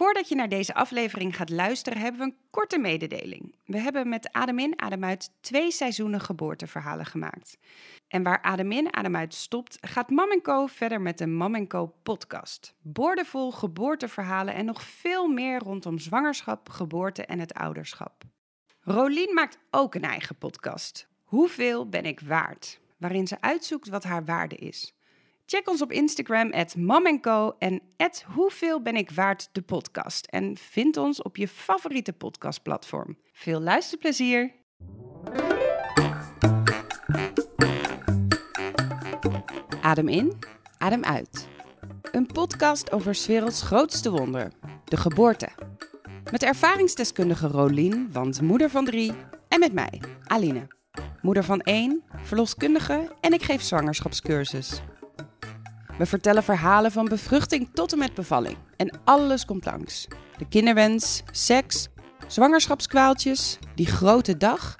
Voordat je naar deze aflevering gaat luisteren, hebben we een korte mededeling. We hebben met Adem in, Adem uit twee seizoenen geboorteverhalen gemaakt. En waar Adem in, Adem uit stopt, gaat Mam Co verder met de Mam Co podcast. Boordevol geboorteverhalen en nog veel meer rondom zwangerschap, geboorte en het ouderschap. Rolien maakt ook een eigen podcast. Hoeveel ben ik waard? Waarin ze uitzoekt wat haar waarde is. Check ons op Instagram, at en at Hoeveel ben ik waard de podcast. En vind ons op je favoriete podcastplatform. Veel luisterplezier! Adem in, adem uit. Een podcast over 's werelds grootste wonder, de geboorte. Met ervaringsdeskundige Rolien, want moeder van drie, en met mij, Aline. Moeder van één, verloskundige en ik geef zwangerschapscursus. We vertellen verhalen van bevruchting tot en met bevalling. En alles komt langs. De kinderwens, seks, zwangerschapskwaaltjes, die grote dag,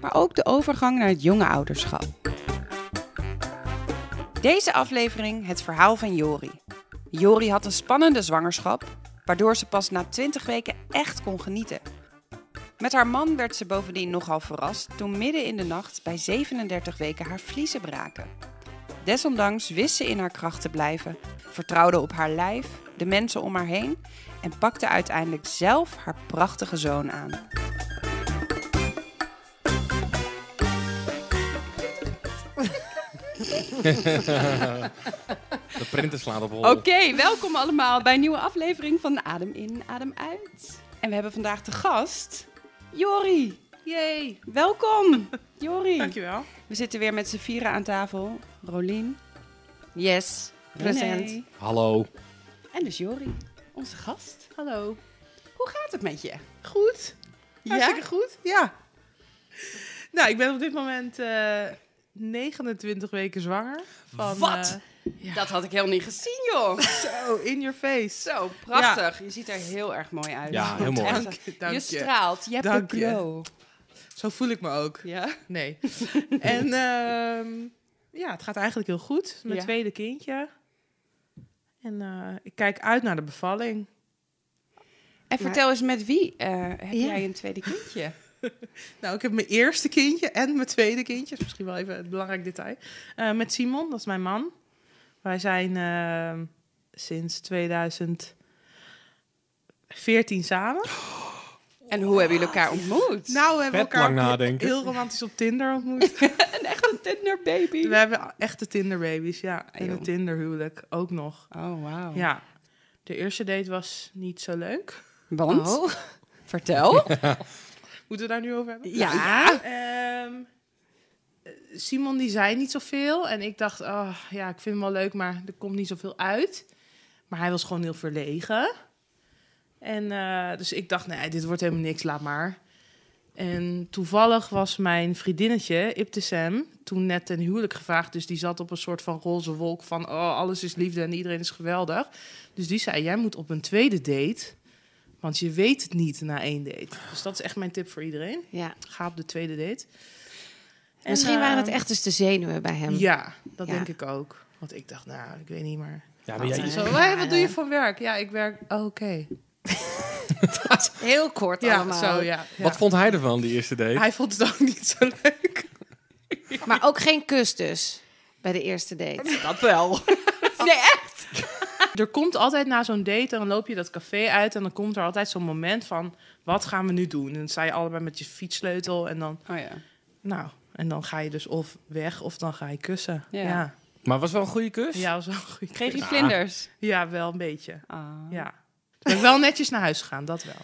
maar ook de overgang naar het jonge ouderschap. Deze aflevering het verhaal van Jori. Jori had een spannende zwangerschap, waardoor ze pas na 20 weken echt kon genieten. Met haar man werd ze bovendien nogal verrast toen midden in de nacht bij 37 weken haar vliezen braken. Desondanks wist ze in haar kracht te blijven, vertrouwde op haar lijf, de mensen om haar heen en pakte uiteindelijk zelf haar prachtige zoon aan. De printer slaat op hol. Oké, welkom allemaal bij een nieuwe aflevering van Adem in, Adem uit. En we hebben vandaag de gast, Jori. Yay. Welkom, Jori. Dankjewel. We zitten weer met z'n vieren aan tafel. Rolien. Yes. Present. Hallo. En dus Jori, onze gast. Hallo. Hoe gaat het met je? Goed. Ja? Hartstikke goed. Ja. Nou, ik ben op dit moment eh 29 weken zwanger. Van, Wat? eh, ja. Dat had ik helemaal niet gezien, joh. Zo, in your face. Zo, prachtig. Je ziet er heel erg mooi uit. Ja, heel mooi. Dank je, dank je je. straalt. Je hebt Dank een je. Zo voel ik me ook. Ja? Nee. en ehm, ja, het gaat eigenlijk heel goed. Mijn Ja. tweede kindje. En eh, ik kijk uit naar de bevalling. En vertel eens met wie eh, heb Ja. jij een tweede kindje? Nou, ik heb mijn eerste kindje en mijn tweede kindje. Dat is misschien wel even een belangrijk detail. Eh, met Simon, dat is mijn man. Wij zijn sinds 2014 samen. En hoe hebben jullie elkaar ontmoet? Nou, we hebben Vet elkaar lang nadenken. heel romantisch op Tinder ontmoet. een echte Tinder baby. we hebben echte Tinderbabies, ja. En Eeuw. een Tinderhuwelijk ook nog. Oh, wauw. Ja. De eerste date was niet zo leuk. Want? Oh. Vertel. Moeten we daar nu over hebben? Ja. Ehm, eh, Simon die zei niet zoveel. En ik dacht, oh, ja, ik vind hem wel leuk, maar er komt niet zoveel uit. Maar hij was gewoon heel verlegen. En eh, dus ik dacht, nee, dit wordt helemaal niks, laat maar. En toevallig was mijn vriendinnetje, Ibtisem, toen net ten huwelijk gevraagd. Dus die zat op een soort van roze wolk van, oh, alles is liefde en iedereen is geweldig. Dus die zei, jij moet op een tweede date, want je weet het niet na één date. Dus dat is echt mijn tip voor iedereen. Ja. Ga op de tweede date. En, Misschien waren het ehm, echt dus de zenuwen bij hem. Ja, dat Ja. denk ik ook. Want ik dacht, nou, ik weet niet meer. Ja, maar jij, Zo, Ja, "Hé, wat doe je voor werk? Ja, ik werk. Oh, Oké. Heel kort Ja, allemaal. zo, ja. ja. Wat vond hij ervan, die eerste date? Hij vond het ook niet zo leuk. Maar ook geen kus dus bij de eerste date. Dat wel. Nee, echt? Er komt altijd na zo'n date, en dan loop je dat café uit... en dan komt er altijd zo'n moment van, wat gaan we nu doen? En dan sta je allebei met je fietssleutel en dan, Oh ja. nou... En dan ga je dus of weg of dan ga je kussen. Ja. Maar was wel een goede kus? Ja, was wel een goede Kreeg je vlinders? Ja, wel een beetje. Ah. Ja. Toen ben ik wel netjes naar huis gegaan, dat wel.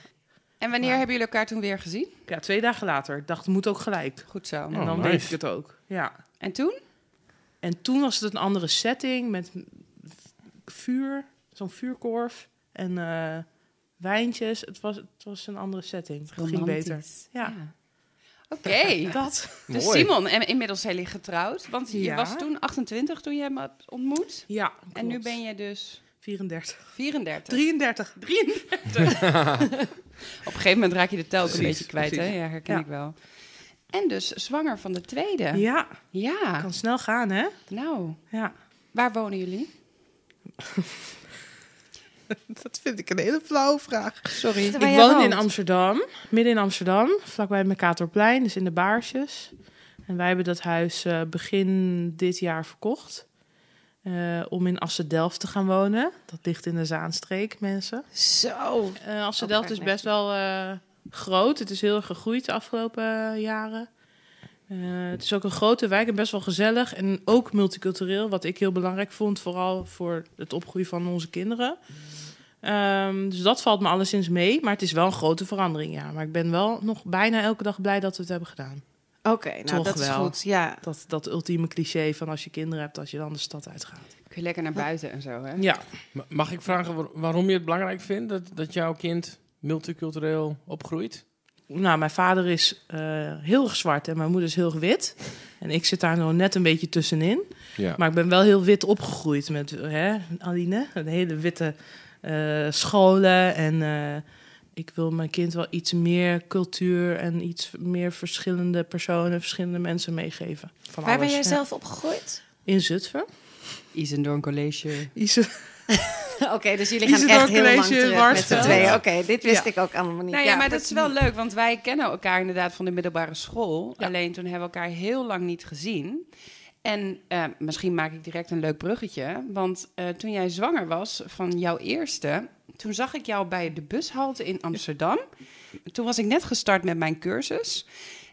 En wanneer Ja. hebben jullie elkaar toen weer gezien? Ja, twee dagen later. Ik dacht, het moet ook gelijk. Goed zo. En Oh, dan nice. weet ik het ook. Ja. En toen? En toen was het een andere setting met vuur, zo'n vuurkorf en eh, wijntjes. Het was, het was een andere setting. Het ging beter. Ja. Oké. Dat. Dus Mooi. Simon, en inmiddels zijn jullie getrouwd. Want je Ja. was toen 28 toen je hem hebt ontmoet. Ja, En nu ben je dus 34. 34. 33. 33. Op een gegeven moment raak je de tel ook een beetje kwijt, hè? Ja, herken Ja. ik wel. En dus zwanger van de tweede. Ja, Ja. kan snel gaan, hè? Nou, Ja. waar wonen jullie? dat vind ik een hele flauwe vraag. Sorry. Ik woon in. Amsterdam, midden in Amsterdam, vlakbij het Mercatorplein, dus in de Baarsjes. En wij hebben dat huis eh, begin dit jaar verkocht. Eh, om in Assen-Delft te gaan wonen. Dat ligt in de Zaanstreek, mensen. Zo. Eh Assen-Delft Ook is best wel eh, groot. Het is heel erg gegroeid de afgelopen jaren. Het is ook een grote wijk en best wel gezellig. En ook multicultureel, wat ik heel belangrijk vond. Vooral voor het opgroeien van onze kinderen. Ehm, dus dat valt me alleszins mee. Maar het is wel een grote verandering, ja. Maar ik ben wel nog bijna elke dag blij dat we het hebben gedaan. Oké, nou Toch dat is goed. Ja. Dat, dat ultieme cliché van als je kinderen hebt, dat je dan de stad uitgaat. Kun je lekker naar buiten en zo, hè? Ja, Ma- Mag ik vragen waar- waarom je het belangrijk vindt dat, dat jouw kind multicultureel opgroeit? nou, mijn vader is eh, heel erg zwart en mijn moeder is heel erg wit. En ik zit daar nog net een beetje tussenin. Ja. Maar ik ben wel heel wit opgegroeid met hè, Aline. Een hele witte eh, scholen. En eh, ik wil mijn kind wel iets meer cultuur en iets meer verschillende personen, verschillende mensen meegeven. Van Waar ben jij ja. zelf opgegroeid? In Zutphen. Isendoorn College. Ise- Oké, dus jullie gaan echt heel lang college in terug met z'n tweeën. Oké, dit wist Ja. ik ook allemaal niet. Nou ja, maar dat is wel leuk, want wij kennen elkaar inderdaad van de middelbare school. Ja. Alleen toen hebben we elkaar heel lang niet gezien. En eh, misschien maak ik direct een leuk bruggetje. Want eh, toen jij zwanger was van jouw eerste, toen zag ik jou bij de bushalte in Amsterdam. Toen was ik net gestart met mijn cursus.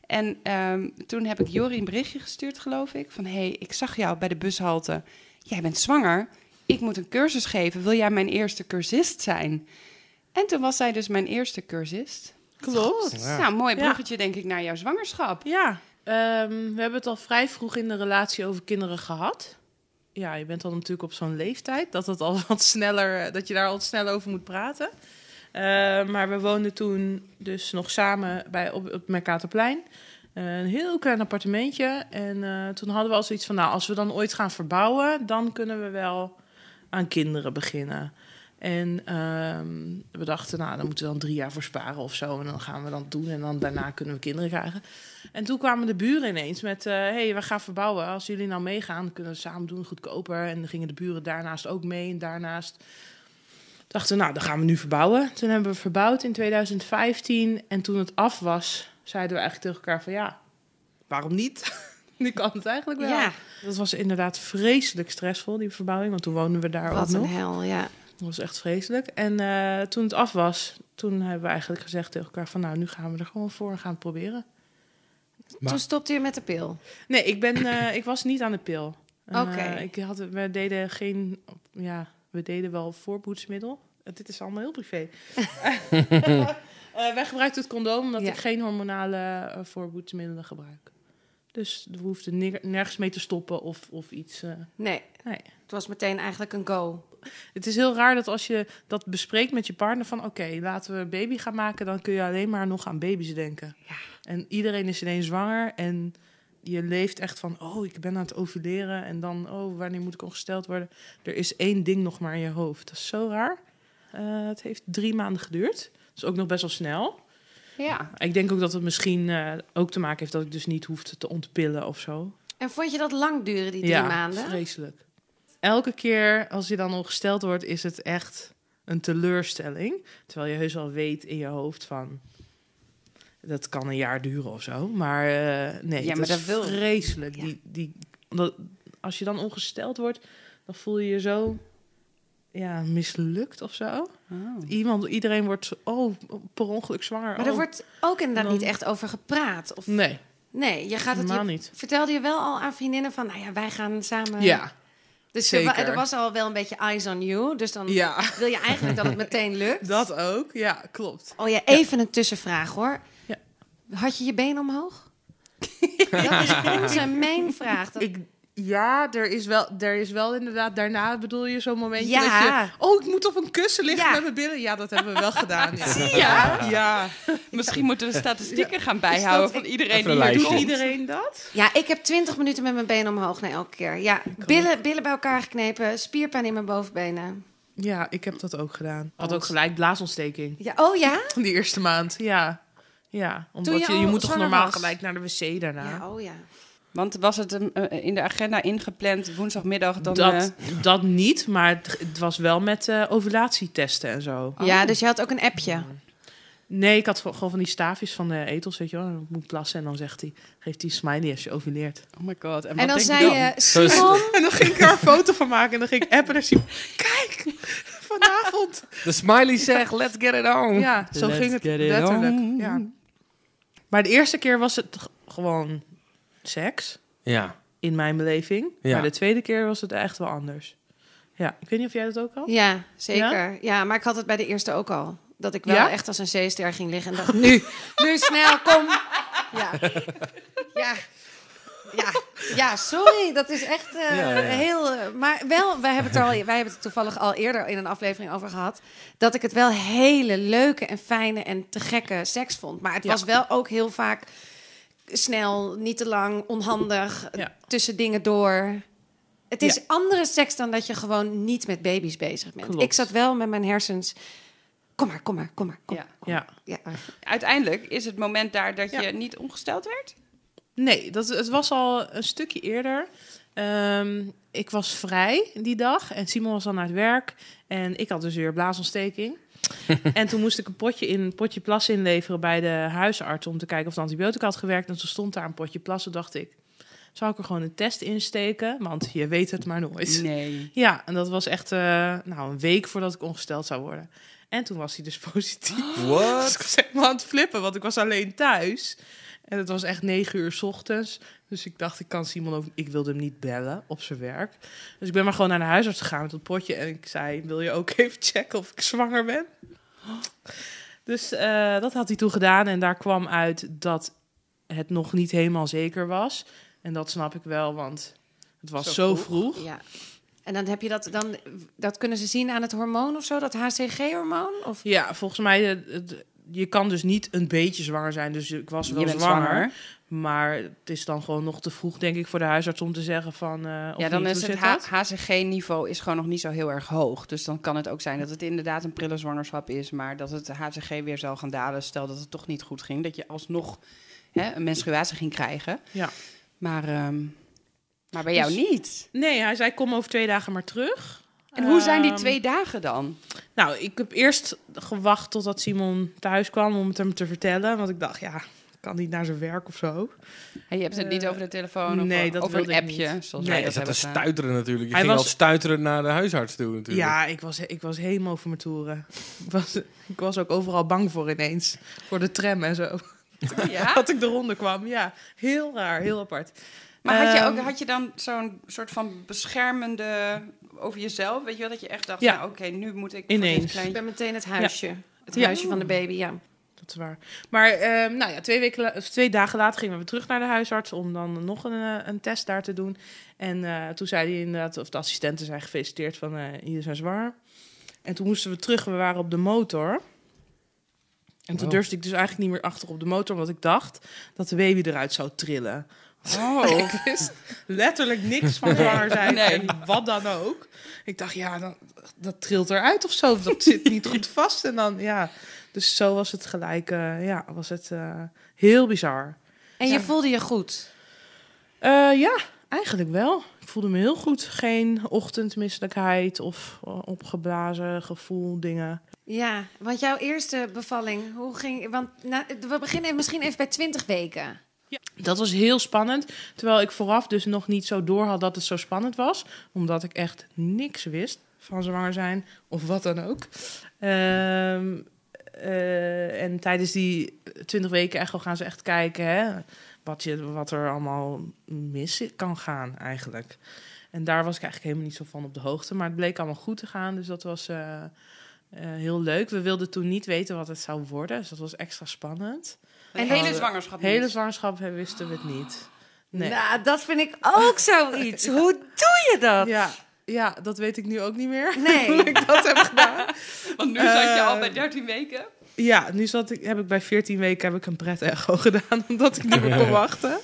En ehm, toen heb ik Jori een berichtje gestuurd, geloof ik. Van, hé, hey, ik zag jou bij de bushalte. Jij bent zwanger. Ik moet een cursus geven. Wil jij mijn eerste cursist zijn? En toen was zij dus mijn eerste cursist. Klopt. Ja. Nou, mooi Ja. bruggetje denk ik naar jouw zwangerschap. Ja, ehm, we hebben het al vrij vroeg in de relatie over kinderen gehad. Ja, je bent dan natuurlijk op zo'n leeftijd dat het al wat sneller, dat je daar al snel over moet praten. Eh, maar we woonden toen dus nog samen bij, op, op Mercatorplein. Eh, een heel klein appartementje. En eh, toen hadden we al zoiets van, nou, als we dan ooit gaan verbouwen, dan kunnen we wel aan kinderen beginnen. En ehm, we dachten, nou, dan moeten we dan drie jaar voor sparen of zo. En dan gaan we dat doen. En dan daarna kunnen we kinderen krijgen. En toen kwamen de buren ineens met... hé, hey, we gaan verbouwen. Als jullie nou meegaan, kunnen we het samen doen, goedkoper. En dan gingen de buren daarnaast ook mee. En daarnaast dachten we, nou, dan gaan we nu verbouwen. Toen hebben we verbouwd in 2015. En toen het af was, zeiden we eigenlijk tegen elkaar van... ja, waarom niet? nu kan het eigenlijk wel. Ja, Dat was inderdaad vreselijk stressvol, die verbouwing. Want toen woonden we daar ook wat een nog. hel, ja. Dat was echt vreselijk. En eh, toen het af was, toen hebben we eigenlijk gezegd tegen elkaar van... nou, nu gaan we er gewoon voor en gaan het proberen. Maar- Toen stopte je met de pil. Nee, ik, ben, eh, ik was niet aan de pil. Eh, Oké. ik had, we deden geen... Ja, we deden wel voorboedsmiddel. Dit is allemaal heel privé. Eh, wij gebruikten het condoom omdat Ja. ik geen hormonale voorboedsmiddelen gebruik. Dus we hoefden ner- nergens mee te stoppen of, of iets... eh, Nee, nee. het was meteen eigenlijk een go. Het is heel raar dat als je dat bespreekt met je partner van oké, laten we een baby gaan maken, dan kun je alleen maar nog aan baby's denken. Ja. En iedereen is ineens zwanger en je leeft echt van oh, ik ben aan het ovuleren en dan oh, wanneer moet ik ongesteld worden? Er is één ding nog maar in je hoofd. Dat is zo raar. Eh, het heeft drie maanden geduurd. Dat is ook nog best wel snel. Ja. Ik denk ook dat het misschien eh, ook te maken heeft dat ik dus niet hoefde te ontpillen of zo. En vond je dat lang duren, die drie ja, maanden? vreselijk. Elke keer als je dan ongesteld wordt, is het echt een teleurstelling. Terwijl je heus wel weet in je hoofd van... Dat kan een jaar duren of zo. Maar eh, nee, Ja, maar is dat wil- vreselijk. Ja. Die, die, als je dan ongesteld wordt, dan voel je je zo ja, mislukt of zo. Oh. Iemand, iedereen wordt oh, per ongeluk zwanger. Maar er oh. wordt ook inderdaad Dan- niet echt over gepraat. Of... Nee, Nee, je gaat het je... niet. Vertelde je wel al aan vriendinnen van, nou ja, wij gaan samen... Ja, dus er, zeker. er was al wel een beetje eyes on you. Dus dan ja, wil je eigenlijk dat het meteen lukt. dat ook. Ja, klopt. Oh ja, even een tussenvraag hoor. Ja. Had je je been omhoog? Dat is onze main vraag. Dat- Ik, ja, er is, wel, er is wel inderdaad daarna, bedoel je, zo'n momentje Ja. dat je... Oh, ik moet op een kussen liggen Ja. met mijn billen. Ja, dat hebben we wel gedaan. Ja. Ja. ja. Misschien moeten we statistieken gaan bijhouden van iedereen die hier. Doet iedereen dat? Ja, ik heb 20 minuten met mijn been omhoog na elke keer. Ja, billen, billen bij elkaar geknepen, spierpijn in mijn bovenbenen. Ja, ik heb dat ook gedaan. Had ook gelijk blaasontsteking. Ja, oh ja? Die eerste maand, ja. Ja, omdat je je, moet toch normaal was? gelijk naar de wc daarna. Ja, oh ja. Want was het eh, in de agenda ingepland woensdagmiddag dan... dat, eh, dat niet, maar het, het was wel met eh ovulatietesten en zo. Ja, dus je had ook een appje. Nee, ik had gewoon van die staafjes van de etels, weet je wel. Dan moet ik plassen en dan zegt hij, geeft hij smiley als je ovuleert. oh my god. En, En dan zei je dan? Simon... En dan ging ik er een foto van maken en dan ging ik appen naar Simon. Kijk, vanavond. De smiley zegt, let's get it on. Ja, zo Let's ging het get it letterlijk. on. Ja. Maar de eerste keer was het gewoon seks, Ja. in mijn beleving. Ja. Maar de tweede keer was het echt wel anders. Ja, ik weet niet of jij dat ook had. Ja, zeker. Ja? maar ik had het bij de eerste ook al. Dat ik wel Ja? echt als een zeester ging liggen en dacht, nu, nu snel, kom. Ja, ja, ja, ja sorry, dat is echt eh, Ja, ja. heel... eh, maar wel, wij hebben, het al, wij hebben het toevallig al eerder in een aflevering over gehad... dat ik het wel hele leuke en fijne en te gekke seks vond. Maar het Ja. was wel ook heel vaak snel, niet te lang, onhandig, Ja. tussen dingen door... Het is Ja. andere seks dan dat je gewoon niet met baby's bezig bent. Klopt. Ik zat wel met mijn hersens. Kom maar, kom maar, kom maar. Kom. Ja. Ja. Ja. Uiteindelijk is het moment daar dat Ja. je niet ongesteld werd? Nee, dat, het was al een stukje eerder. Ehm, ik was vrij die dag en Simon was dan naar het werk. En ik had dus weer blaasontsteking. En toen moest ik een potje, in, een potje plas inleveren bij de huisarts... om te kijken of de antibiotica had gewerkt. En toen stond daar een potje plas. Dacht ik, zou ik er gewoon een test insteken? Want je weet het maar nooit. Nee. Ja, en dat was echt eh, nou, een week voordat ik ongesteld zou worden. En toen was hij dus positief. Dus ik was helemaal aan het flippen, want ik was alleen thuis. En het was echt negen uur 's ochtends. Dus ik dacht, ik kan Simon ook... Ik wilde hem niet bellen op zijn werk. Dus ik ben maar gewoon naar de huisarts gegaan met dat potje. En ik zei, wil je ook even checken of ik zwanger ben? Dus eh, dat had hij toen gedaan. En daar kwam uit dat het nog niet helemaal zeker was. En dat snap ik wel, want het was Zo zo, vroeg. ja. En dan heb je dat, dan, dat kunnen ze zien aan het hormoon of zo, dat HCG-hormoon? Of... Ja, volgens mij, eh, je kan dus niet een beetje zwanger zijn. Dus ik was wel Je bent zwanger, zwanger. Maar het is dan gewoon nog te vroeg, denk ik, voor de huisarts om te zeggen van... eh, of Ja, dan niet. is het? HCG-niveau is gewoon nog niet zo heel erg hoog. Dus dan kan het ook zijn dat het inderdaad een prille zwangerschap is, maar dat het HCG weer zal gaan dalen. Stel dat het toch niet goed ging, dat je alsnog hè, een menstruatie ging krijgen. Ja. Maar, ehm, maar bij jou Dus- niet. Nee, hij zei kom over twee dagen maar terug. En hoe zijn die Ehm, twee dagen dan? Nou, ik heb eerst gewacht totdat Simon thuis kwam om het hem te vertellen. Want ik dacht, ja, kan niet naar zijn werk of zo. En je hebt het niet eh, over de telefoon of nee, dat over een appje, zoals Nee, wij Hij dat zat te hebben gedaan. stuiteren natuurlijk. Je Hij ging was- al stuiteren naar de huisarts toe natuurlijk. Ja, ik was, ik was helemaal over mijn toeren. Ik was, ik was ook overal bang voor ineens. Voor de tram en zo. Ja? Dat ik de ronde kwam. Ja, heel raar, heel apart. Maar had je, ook, Ehm, had je dan zo'n soort van beschermende over jezelf? Weet je wel, dat je echt dacht, Ja. nou, oké, nu moet ik Ineens. voor Ik ben meteen het huisje. Het Ja. huisje van de baby, ja. Dat is waar. Maar ehm, nou ja, twee, weken of twee dagen later gingen we weer terug naar de huisarts om dan nog een, eh, een test daar te doen. En eh, toen zei hij inderdaad, of de assistenten zijn gefeliciteerd van uh, jullie zijn zwanger. En toen moesten we terug, we waren op de motor. En toen durfde ik dus eigenlijk niet meer achter op de motor, omdat ik dacht dat de baby eruit zou trillen. Oh. Ik wist letterlijk niks van zwanger zijn Nee. en wat dan ook. Ik dacht, ja, dan, dat trilt eruit of zo. Dat zit niet goed vast. En dan, ja. Dus zo was het gelijk, eh, ja, was het eh, heel bizar. En je Ja. voelde je goed. Eh, ja, eigenlijk wel. Ik voelde me heel goed. Geen ochtendmisselijkheid of opgeblazen gevoel, dingen. Ja, want jouw eerste bevalling, hoe ging... Want nou, we beginnen misschien even bij 20 weken. Dat was heel spannend. Terwijl ik vooraf dus nog niet zo door had dat het zo spannend was. Omdat ik echt niks wist van zwanger zijn of wat dan ook. Ehm, eh, en tijdens die 20 weken echo gaan ze echt kijken hè, wat, je, wat er allemaal mis kan gaan eigenlijk. En daar was ik eigenlijk helemaal niet zo van op de hoogte. Maar het bleek allemaal goed te gaan, dus dat was eh, eh, heel leuk. We wilden toen niet weten wat het zou worden, dus dat was extra spannend. Een En hele zwangerschap Hele niet. zwangerschap wisten we het niet. Nee. Nou, dat vind ik ook zoiets. Hoe doe je dat? Ja, ja, dat weet ik nu ook niet meer. Nee. Hoe ik dat heb gedaan. Want nu zat je al bij 13 weken. Ja, nu zat ik, heb ik bij 14 weken heb ik een pret echo gedaan, omdat ik niet meer kon wachten.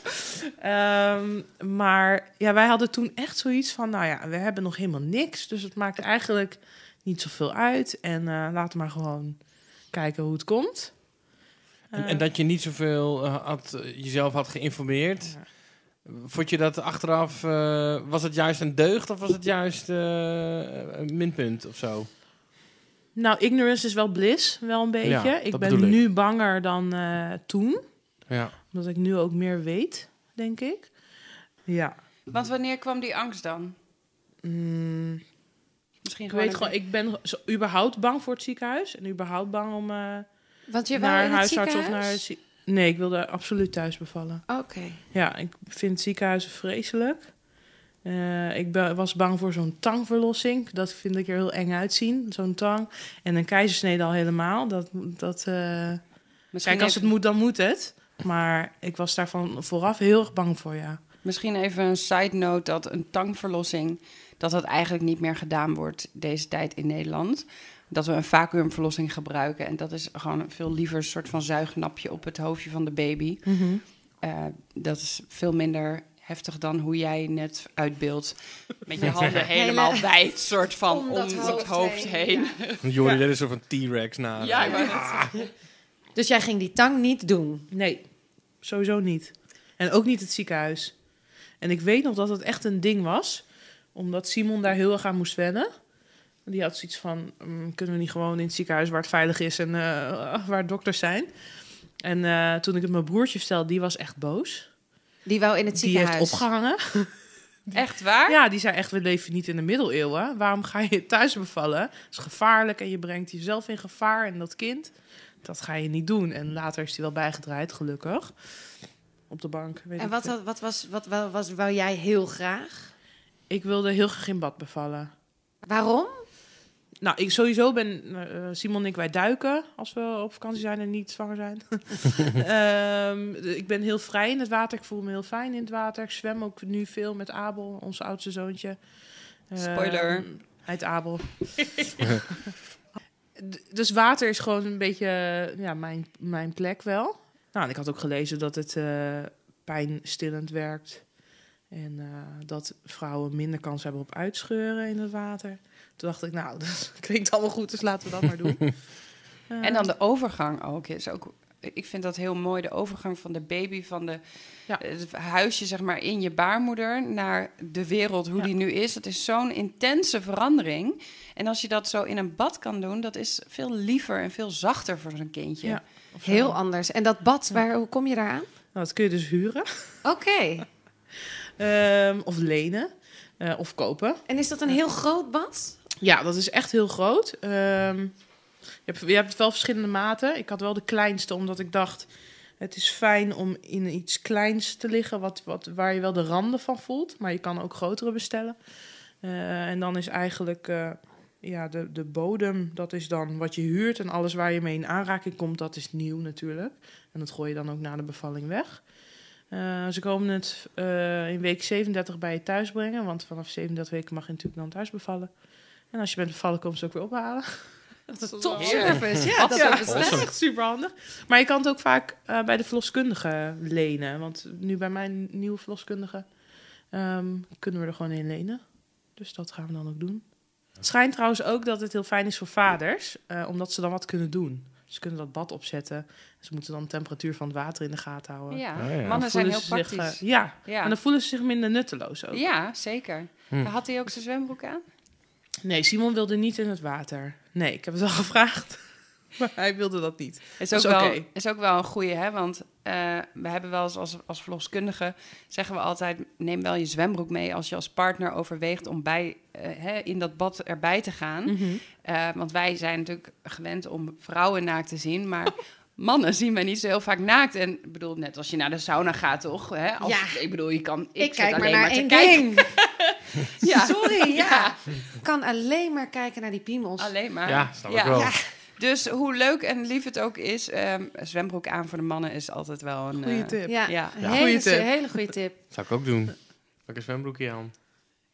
Ehm, maar ja, wij hadden toen echt zoiets van, nou ja, we hebben nog helemaal niks, dus het maakt eigenlijk niet zoveel uit. En eh, laten we maar gewoon kijken hoe het komt. En, en dat je niet zoveel eh, had, eh, jezelf had geïnformeerd. Ja. Vond je dat achteraf, eh, was het juist een deugd of was het juist eh, een minpunt of zo? Nou, ignorance is wel bliss, wel een beetje. Ja, ik ben ik. nu banger dan eh, toen. Ja. Omdat ik nu ook meer weet, denk ik. Ja. Want wanneer kwam die angst dan? Mm, Misschien ik gewoon... weet een- gewoon, ik ben zo, überhaupt bang voor het ziekenhuis. En überhaupt bang om eh, Want je naar huisarts of ziekenhuis? naar... Nee, ik wilde absoluut thuis bevallen. Oké. Ja, ik vind ziekenhuizen vreselijk. Eh, ik was bang voor zo'n tangverlossing. Dat vind ik er heel eng uitzien, zo'n tang. En een keizersnede al helemaal. Dat, dat, eh, Kijk, als het moet, dan moet het. Maar ik was daarvan vooraf heel erg bang voor, ja. misschien even een side note dat een tangverlossing... dat dat eigenlijk niet meer gedaan wordt deze tijd in Nederland. Dat we een vacuümverlossing gebruiken. En dat is gewoon een veel liever een soort van zuignapje op het hoofdje van de baby. Eh, dat is veel minder heftig dan hoe jij net uitbeeldt. Met je handen helemaal Hele- wijd, soort van om, Om dat het hoofd heen. heen, dit is soort van T-Rex na. Ja, wou net- Dus jij ging die tang niet doen? Nee, sowieso niet. En ook niet het ziekenhuis. En ik weet nog dat het echt een ding was. Omdat Simon daar heel erg aan moest wennen. Die had zoiets van, mm, kunnen we niet gewoon in het ziekenhuis waar het veilig is en eh, waar dokters zijn. En eh, toen ik het mijn broertje vertelde, die was echt boos. Die wou in het Die ziekenhuis. heeft opgehangen. Echt waar? Ja, die zei echt, we leven niet in de middeleeuwen. Waarom ga je thuis bevallen? Het is gevaarlijk en je brengt jezelf in gevaar en dat kind. Dat ga je niet doen. En later is hij wel bijgedraaid, gelukkig. Op de bank. Weet En wat, wat, was, wat wou- was, wou jij heel graag? Ik wilde heel graag in bad bevallen. Waarom? Nou, ik sowieso ben eh, Simon en ik, wij duiken als we op vakantie zijn en niet zwanger zijn. Ehm, ik ben heel vrij in het water. Ik voel me heel fijn in het water. Ik zwem ook nu veel met Abel, ons oudste zoontje. Ehm, Spoiler. Hij heet Abel. Dus water is gewoon een beetje eh, ja, mijn, mijn plek wel. Nou, en ik had ook gelezen dat het eh pijnstillend werkt. En eh, dat vrouwen minder kans hebben op uitscheuren in het water. Toen dacht ik, nou, dat klinkt allemaal goed, dus laten we dat maar doen. Eh, En dan de overgang ook is ook. Ik vind dat heel mooi, de overgang van de baby, van de, Ja. het huisje zeg maar in je baarmoeder naar de wereld, hoe Ja. die nu is. Dat is zo'n intense verandering. En als je dat zo in een bad kan doen, dat is veel liever en veel zachter voor zo'n kindje. Ja. Heel anders. En dat bad, waar, hoe kom je daar aan? Nou, dat kun je dus huren. Oké. Ehm, of lenen. eh, of kopen. En is dat een heel groot bad? Ja, dat is echt heel groot. Ehm, je, hebt, je hebt wel verschillende maten. Ik had wel de kleinste, omdat ik dacht... het is fijn om in iets kleins te liggen... Wat, wat, waar je wel de randen van voelt. Maar je kan ook grotere bestellen. Eh, en dan is eigenlijk... eh, ja, de, de bodem, dat is dan wat je huurt. En alles waar je mee in aanraking komt, dat is nieuw natuurlijk. En dat gooi je dan ook na de bevalling weg. Eh, ze komen het in week 37 bij je thuis brengen. Want vanaf 37 weken mag je natuurlijk dan thuis bevallen. En als je bent bevallen, komen ze ook weer ophalen. Wat een wel- topservice. Ja, dat ja, ook dat is echt super handig. Maar je kan het ook vaak eh, bij de verloskundige lenen. Want nu bij mijn nieuwe verloskundige ehm, kunnen we er gewoon in lenen. Dus dat gaan we dan ook doen. Het schijnt trouwens ook dat het heel fijn is voor vaders, eh, omdat ze dan wat kunnen doen. Ze kunnen dat bad opzetten. Ze moeten dan de temperatuur van het water in de gaten houden. Ja, Ah, ja. mannen zijn heel zich, praktisch. eh, ja. ja. en dan voelen ze zich minder nutteloos ook. ja, zeker. Hm. Had hij ook zijn zwembroek aan? Nee, Simon wilde niet in het water. Nee, ik heb het al gevraagd. Maar hij wilde dat niet. Is ook, is wel, is ook wel een goeie, hè? Want eh, we hebben wel eens als, als verloskundige... zeggen we altijd, neem wel je zwembroek mee... als je als partner overweegt om bij, eh, hè, in dat bad erbij te gaan. Mhm. Eh, want wij zijn natuurlijk gewend om vrouwen naakt te zien... maar mannen zien wij niet zo heel vaak naakt. En ik bedoel, net als je naar de sauna gaat, toch? Hè? Als, Ja. Ik bedoel, je kan... Ik, kijk maar alleen naar te één kijken. ding. Ja. Sorry, ja. Ik kan alleen maar kijken naar die piemels. Alleen maar. Ja, snap ik wel. Ja. Dus hoe leuk en lief het ook is... ehm, zwembroek aan voor de mannen is altijd wel een... Goeie eh, tip. Ja, Ja. Hele, Goeie tip. hele goede tip. Zou ik ook doen. Pak een zwembroekje aan.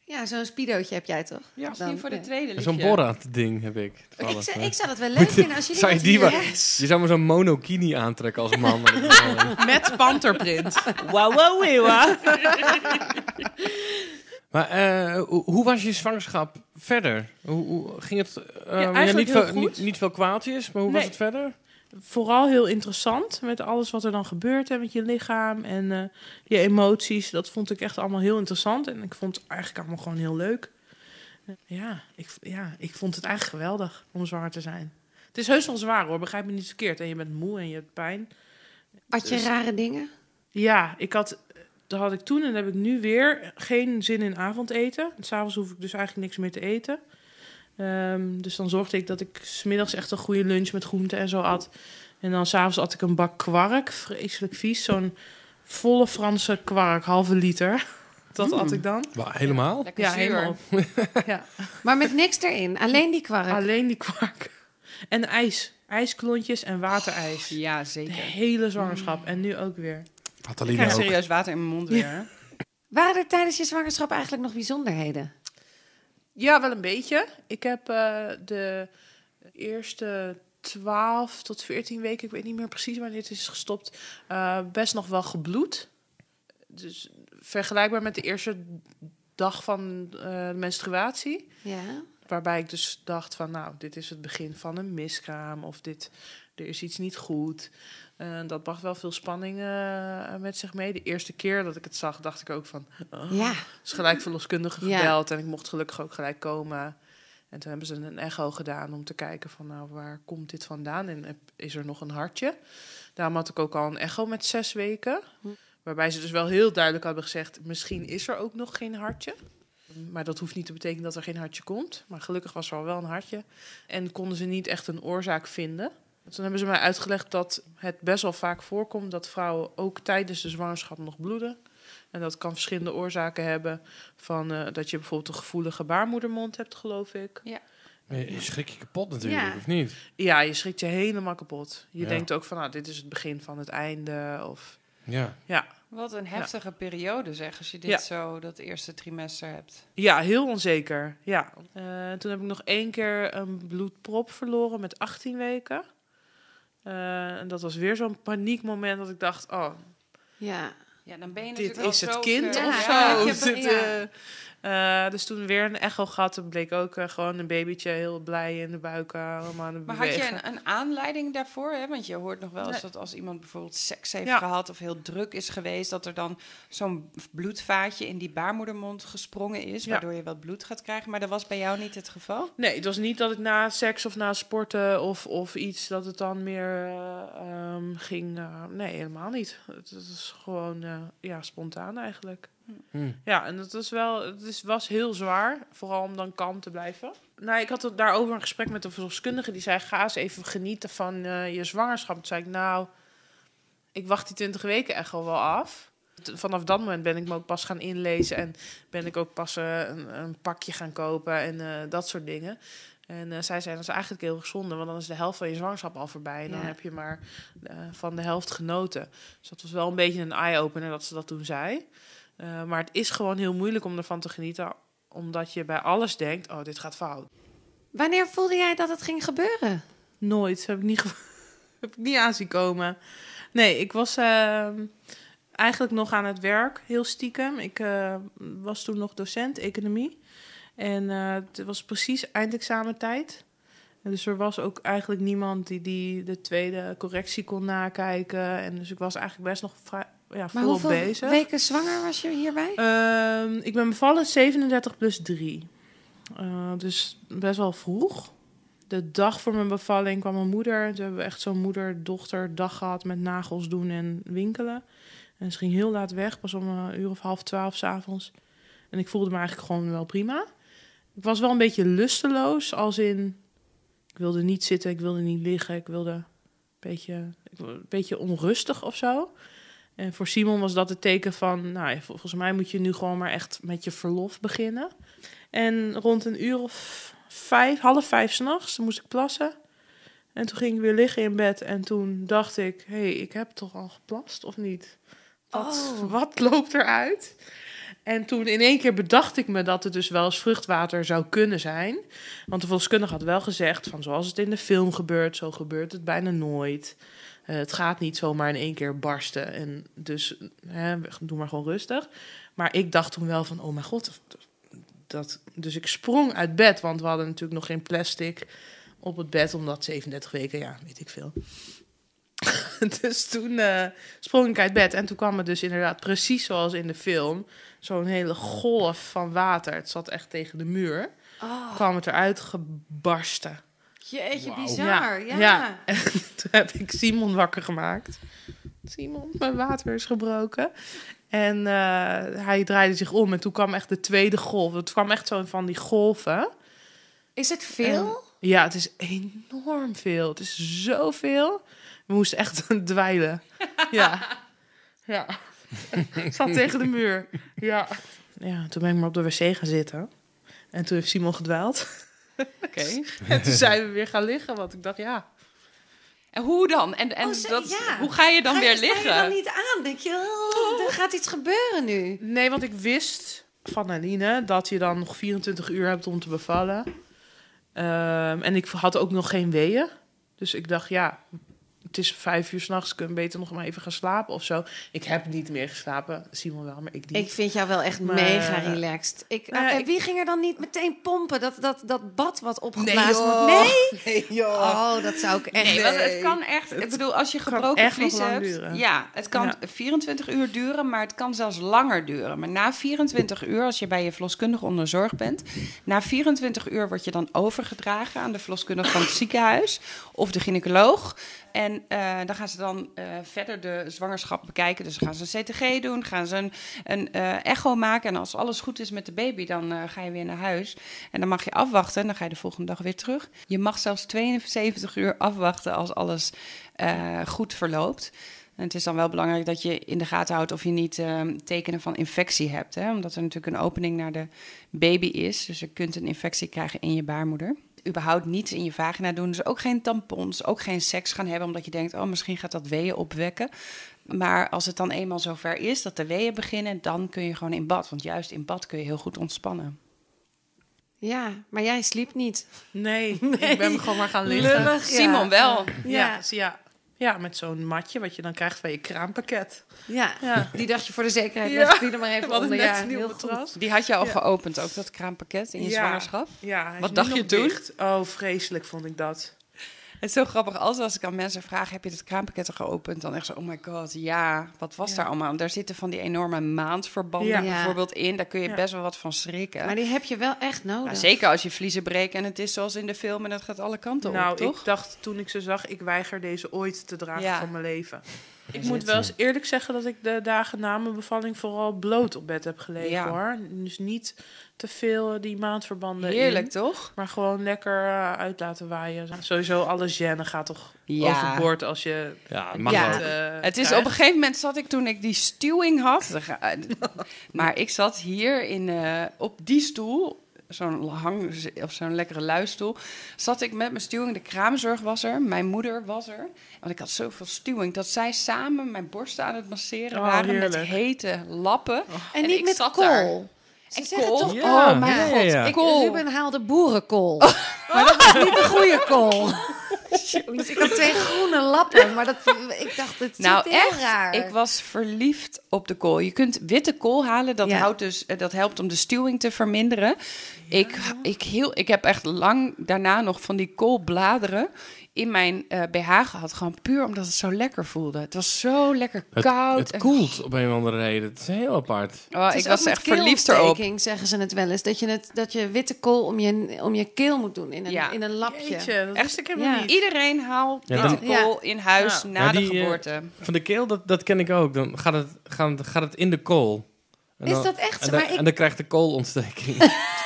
Ja, zo'n speedootje heb jij toch? Ja, misschien Dan- voor de ja. tweede Zo'n. Borat-ding heb ik. Ik, ik zou dat wel leuk vinden als jullie Zou je die wel- Je zou maar zo'n monokini aantrekken als man. Maar Met panterprint. Wauw, wauw, wauw. Maar eh, hoe, hoe was je zwangerschap verder? Hoe, hoe ging het? eh, ja, eigenlijk niet, heel veel, goed. niet, niet veel kwaaltjes, maar hoe was het verder? Vooral heel interessant met alles wat er dan gebeurt hè, met je lichaam en eh, je emoties. Dat vond ik echt allemaal heel interessant. En ik vond het eigenlijk allemaal gewoon heel leuk. Eh, Ja ik, ja, ik vond het eigenlijk geweldig om zwanger te zijn. Het is heus wel zwaar hoor, begrijp me niet verkeerd. En je bent moe en je hebt pijn. Had je Dus- rare dingen? Ja, ik had, dat had ik toen en heb ik nu weer geen zin in avondeten. S'avonds hoef ik dus eigenlijk niks meer te eten. Ehm, dus dan zorgde ik dat ik smiddags echt een goede lunch met groenten en zo at. En dan s'avonds at ik een bak kwark, vreselijk vies. Zo'n volle Franse kwark, halve liter. Dat at ik dan. Wa- helemaal? Lekker Ja, helemaal. ja, Maar met niks erin, alleen die kwark. alleen die kwark. En ijs. Ijsklontjes en waterijs. Ja, De zeker. hele zwangerschap. En nu ook weer. Ik Catalina krijg serieus water in mijn mond weer. Waren er tijdens je zwangerschap eigenlijk nog bijzonderheden? Ja, wel een beetje. Ik heb eh, de eerste 12 tot 14 weken, ik weet niet meer precies wanneer het is gestopt, eh, best nog wel gebloed. Dus vergelijkbaar met de eerste dag van de menstruatie. Ja. Waarbij ik dus dacht van, nou, dit is het begin van een miskraam of dit, er is iets niet goed. Dat bracht wel veel spanning eh, met zich mee. De eerste keer dat ik het zag, dacht ik ook van, oh, Ja. dus gelijk verloskundige Ja. gebeld en ik mocht gelukkig ook gelijk komen. En toen hebben ze een echo gedaan om te kijken van nou, waar komt dit vandaan en is er nog een hartje? Daarom had ik ook al een echo met zes weken. Hm. Waarbij ze dus wel heel duidelijk hadden gezegd, misschien is er ook nog geen hartje. Maar dat hoeft niet te betekenen dat er geen hartje komt. Maar gelukkig was er al wel een hartje. En konden ze niet echt een oorzaak vinden. Toen hebben ze mij uitgelegd dat het best wel vaak voorkomt dat vrouwen ook tijdens de zwangerschap nog bloeden. En dat kan verschillende oorzaken hebben. Van eh, dat je bijvoorbeeld een gevoelige baarmoedermond hebt, geloof ik. Je je schrik je kapot natuurlijk, Ja. of niet? Ja, je schrikt je helemaal kapot. Je Ja. denkt ook van, nou, dit is het begin van het einde. Of Ja. ja, Wat een heftige periode zeg, als je dit Ja. zo dat eerste trimester hebt. ja heel onzeker. Ja. Eh, toen heb ik nog één keer een bloedprop verloren met 18 weken. Eh, en dat was weer zo'n paniekmoment dat ik dacht, oh, Ja. Ja, dan ben je dit natuurlijk is het kind of Ja, zo. Dit, ja. Eh, dus toen weer een echo gehad. Toen bleek ook eh, gewoon een babytje heel blij in de buik eh, allemaal aan Maar had je een, een aanleiding daarvoor? Hè? Want je hoort nog wel eens Nee. dat als iemand bijvoorbeeld seks heeft Ja. gehad of heel druk is geweest, dat er dan zo'n bloedvaatje in die baarmoedermond gesprongen is, Ja. waardoor je wat bloed gaat krijgen. Maar dat was bij jou niet het geval? Nee, het was niet dat ik na seks of na sporten of, of iets dat het dan meer eh, ehm, ging. nee, helemaal niet. Het, het is gewoon ja, spontaan eigenlijk. Hm. Ja, en het, is wel, het is, was heel zwaar, vooral om dan kalm te blijven. Nou, ik had het daarover een gesprek met een verloskundige. Die zei, ga eens even genieten van eh, je zwangerschap. Toen zei ik, nou, ik wacht die 20 weken echt al wel af. Vanaf dat moment ben ik me ook pas gaan inlezen en ben ik ook pas eh, een, een pakje gaan kopen en eh, dat soort dingen. En zij zei, dat is eigenlijk heel gezonde, want dan is de helft van je zwangerschap al voorbij. En dan Ja. heb je maar van de helft genoten. Dus dat was wel een beetje een eye-opener dat ze dat toen zei. Eh, maar het is gewoon heel moeilijk om ervan te genieten, omdat je bij alles denkt, oh, dit gaat fout. Wanneer voelde jij dat het ging gebeuren? Nooit. Heb ik niet, heb ik niet aanzien komen. Nee, ik was ehm, eigenlijk nog aan het werk, heel stiekem. Ik eh, was toen nog docent economie. En eh, het was precies eindexamentijd. En dus er was ook eigenlijk niemand die, die de tweede correctie kon nakijken. En dus ik was eigenlijk best nog vrij, ja, Maar volop hoeveel bezig. weken zwanger was je hierbij? Ehm, ik ben bevallen 37 plus 3. dus best wel vroeg. De dag voor mijn bevalling kwam mijn moeder. Toen hebben we echt zo'n moeder-dochter dag gehad met nagels doen en winkelen. En ze ging heel laat weg, pas om een uur of half twaalf s'avonds. En ik voelde me eigenlijk gewoon wel prima. Ik was wel een beetje lusteloos, als in... Ik wilde niet zitten, ik wilde niet liggen, ik wilde een beetje, een beetje onrustig of zo. En voor Simon was dat het teken van, nou, ja, volgens mij moet je nu gewoon maar echt met je verlof beginnen. En rond een uur of vijf, half vijf s'nachts, moest ik plassen. En toen ging ik weer liggen in bed en toen dacht ik, hé, hey, ik heb toch al geplast of niet? Wat, Oh. wat loopt eruit? En toen in één keer bedacht ik me dat het dus wel eens vruchtwater zou kunnen zijn. Want de verloskundige had wel gezegd van zoals het in de film gebeurt, zo gebeurt het bijna nooit. Eh, het gaat niet zomaar in één keer barsten. En dus hè, doe maar gewoon rustig. Maar ik dacht toen wel van, oh mijn god. Dat, dus ik sprong uit bed, want we hadden natuurlijk nog geen plastic op het bed, omdat 37 weken, ja, weet ik veel. dus toen eh, sprong ik uit bed en toen kwam het dus inderdaad precies zoals in de film. Zo'n hele golf van water. Het zat echt tegen de muur. Oh, Kwam het eruit gebarsten. Jeetje, Wauw. bizar. Ja. Ja. En toen heb ik Simon wakker gemaakt. Simon, mijn water is gebroken. En eh, hij draaide zich om en toen kwam echt de tweede golf. Het kwam echt zo van die golven. Is het veel? Ja, het is enorm veel. Het is zoveel. We moesten echt dweilen. Ja. Ja. Ik zat tegen de muur. Ja. Ja, toen ben ik maar op de wc gaan zitten. En toen heeft Simon gedwaald. Oké. En toen zijn we weer gaan liggen, want ik dacht, ja... En hoe dan? En, en Oh, ze- dat, ja. hoe ga je dan Ga je- weer sta je liggen? dan niet aan? Denk je, oh, er gaat iets gebeuren nu. Nee, want ik wist van Aline dat je dan nog 24 uur hebt om te bevallen. Ehm, en ik had ook nog geen weeën. Dus ik dacht, ja, het is vijf uur s'nachts, ik kan beter nog maar even gaan slapen of zo. Ik heb niet meer geslapen, Simon wel, maar ik niet. Ik vind jou wel echt Maar- mega relaxed. Ik, Nou en ik- wie ging er dan niet meteen pompen? Dat, dat, dat bad wat nee, opgeblazen joh. wordt. Nee? Nee, joh. Oh, dat zou ik echt... Nee, want het Nee. kan echt. Ik bedoel, als je gebroken vlies hebt. duren. Ja, het kan Ja. 24 uur duren, maar het kan zelfs langer duren. Maar na 24 uur, als je bij je verloskundige onder zorg bent, na 24 uur word je dan overgedragen aan de verloskundige van het ziekenhuis of de gynaecoloog. En eh, dan gaan ze dan eh, verder de zwangerschap bekijken. Dus gaan ze een CTG doen, gaan ze een, een eh, echo maken. En als alles goed is met de baby, dan ga je weer naar huis. En dan mag je afwachten en dan ga je de volgende dag weer terug. Je mag zelfs 72 uur afwachten als alles goed verloopt. En het is dan wel belangrijk dat je in de gaten houdt of je niet eh, tekenen van infectie hebt. Hè? Omdat er natuurlijk een opening naar de baby is. Dus je kunt een infectie krijgen in je baarmoeder. Überhaupt niets in je vagina doen. Dus ook geen tampons, ook geen seks gaan hebben. Omdat je denkt, oh, misschien gaat dat weeën opwekken. Maar als het dan eenmaal zover is dat de weeën beginnen, dan kun je gewoon in bad. Want juist in bad kun je heel goed ontspannen. Ja, maar jij sliep niet. Nee, ik ben gewoon maar gaan liggen. Lullig, ja. Simon wel. Ja, Ja, ja. Ja. met zo'n matje wat je dan krijgt bij je kraampakket. ja. Ja. Die dacht je voor de zekerheid, Ja. leg die er maar even onder. Ja, heel goed. Die had je al Ja. geopend, ook dat kraampakket in je Ja. zwangerschap. Ja, Wat dacht je toen? dicht. Oh, vreselijk vond ik dat. Het is zo grappig, als, als ik aan mensen vraag, heb je het kraampakket geopend? Dan echt zo, oh my god, ja, wat was Ja. daar allemaal? Daar zitten van die enorme maandverbanden Ja. bijvoorbeeld in. Daar kun je Ja. best wel wat van schrikken. Maar die heb je wel echt nodig. Nou, zeker als je vliezen breken en het is zoals in de film en het gaat alle kanten nou, op, toch? ik dacht toen ik ze zag, ik weiger deze ooit te dragen van mijn leven. Ik moet wel eens eerlijk zeggen dat ik de dagen na mijn bevalling vooral bloot op bed heb gelegen Ja. hoor. Dus niet te veel eh, die maandverbanden Heerlijk, in, toch? maar gewoon lekker eh, uit laten waaien. Sowieso alle gêne gaat toch Ja. overboord als je Ja, mag Ja. ook. het, eh, Het is krijgt. op een gegeven moment zat ik toen ik die stuwing had. maar ik zat hier in, eh, op die stoel, zo'n hang of zo'n lekkere luistoel. Zat ik met mijn stuwing. De kraamzorg was er, mijn moeder was er. Want ik had zoveel stuwing dat zij samen mijn borsten aan het masseren Oh, waren met hete lappen. en en niet ik met zat kool. daar. Ze En zeggen kool? toch... Ja, oh mijn ja, god, ja. ik Ik. Ruben haalde boerenkool. Maar dat is niet de goede kool. Dus ik had twee groene lappen, maar dat, ik dacht, het Nou, zit heel echt, raar. ik was verliefd op de kool. Je kunt witte kool halen, dat, houdt dus, eh, dat helpt om de stuwing te verminderen. Ik, ik, heel, ik heb echt lang daarna nog van die koolbladeren in mijn eh, BH gehad. Gewoon puur omdat het zo lekker voelde. Het was zo lekker Het, koud. het en- koelt op een of andere reden. Het is heel apart. Oh, Het is ik ook was met echt verliefd erop. zeggen ze het wel eens. Dat je, het, dat je witte kool om je, om je keel moet doen in een, Ja. in een lapje. Jeetje, dat Echt? ik helemaal Ja. niet. Iedereen haalt Ja, witte dan- kool in huis Ja. na Ja, de die, eh, geboorte. Van de keel, dat, dat ken ik ook. Dan gaat het, gaat, gaat het in de kool. En Is dan- dat echt En zo? dan, Maar ik, en dan krijgt de koolontsteking.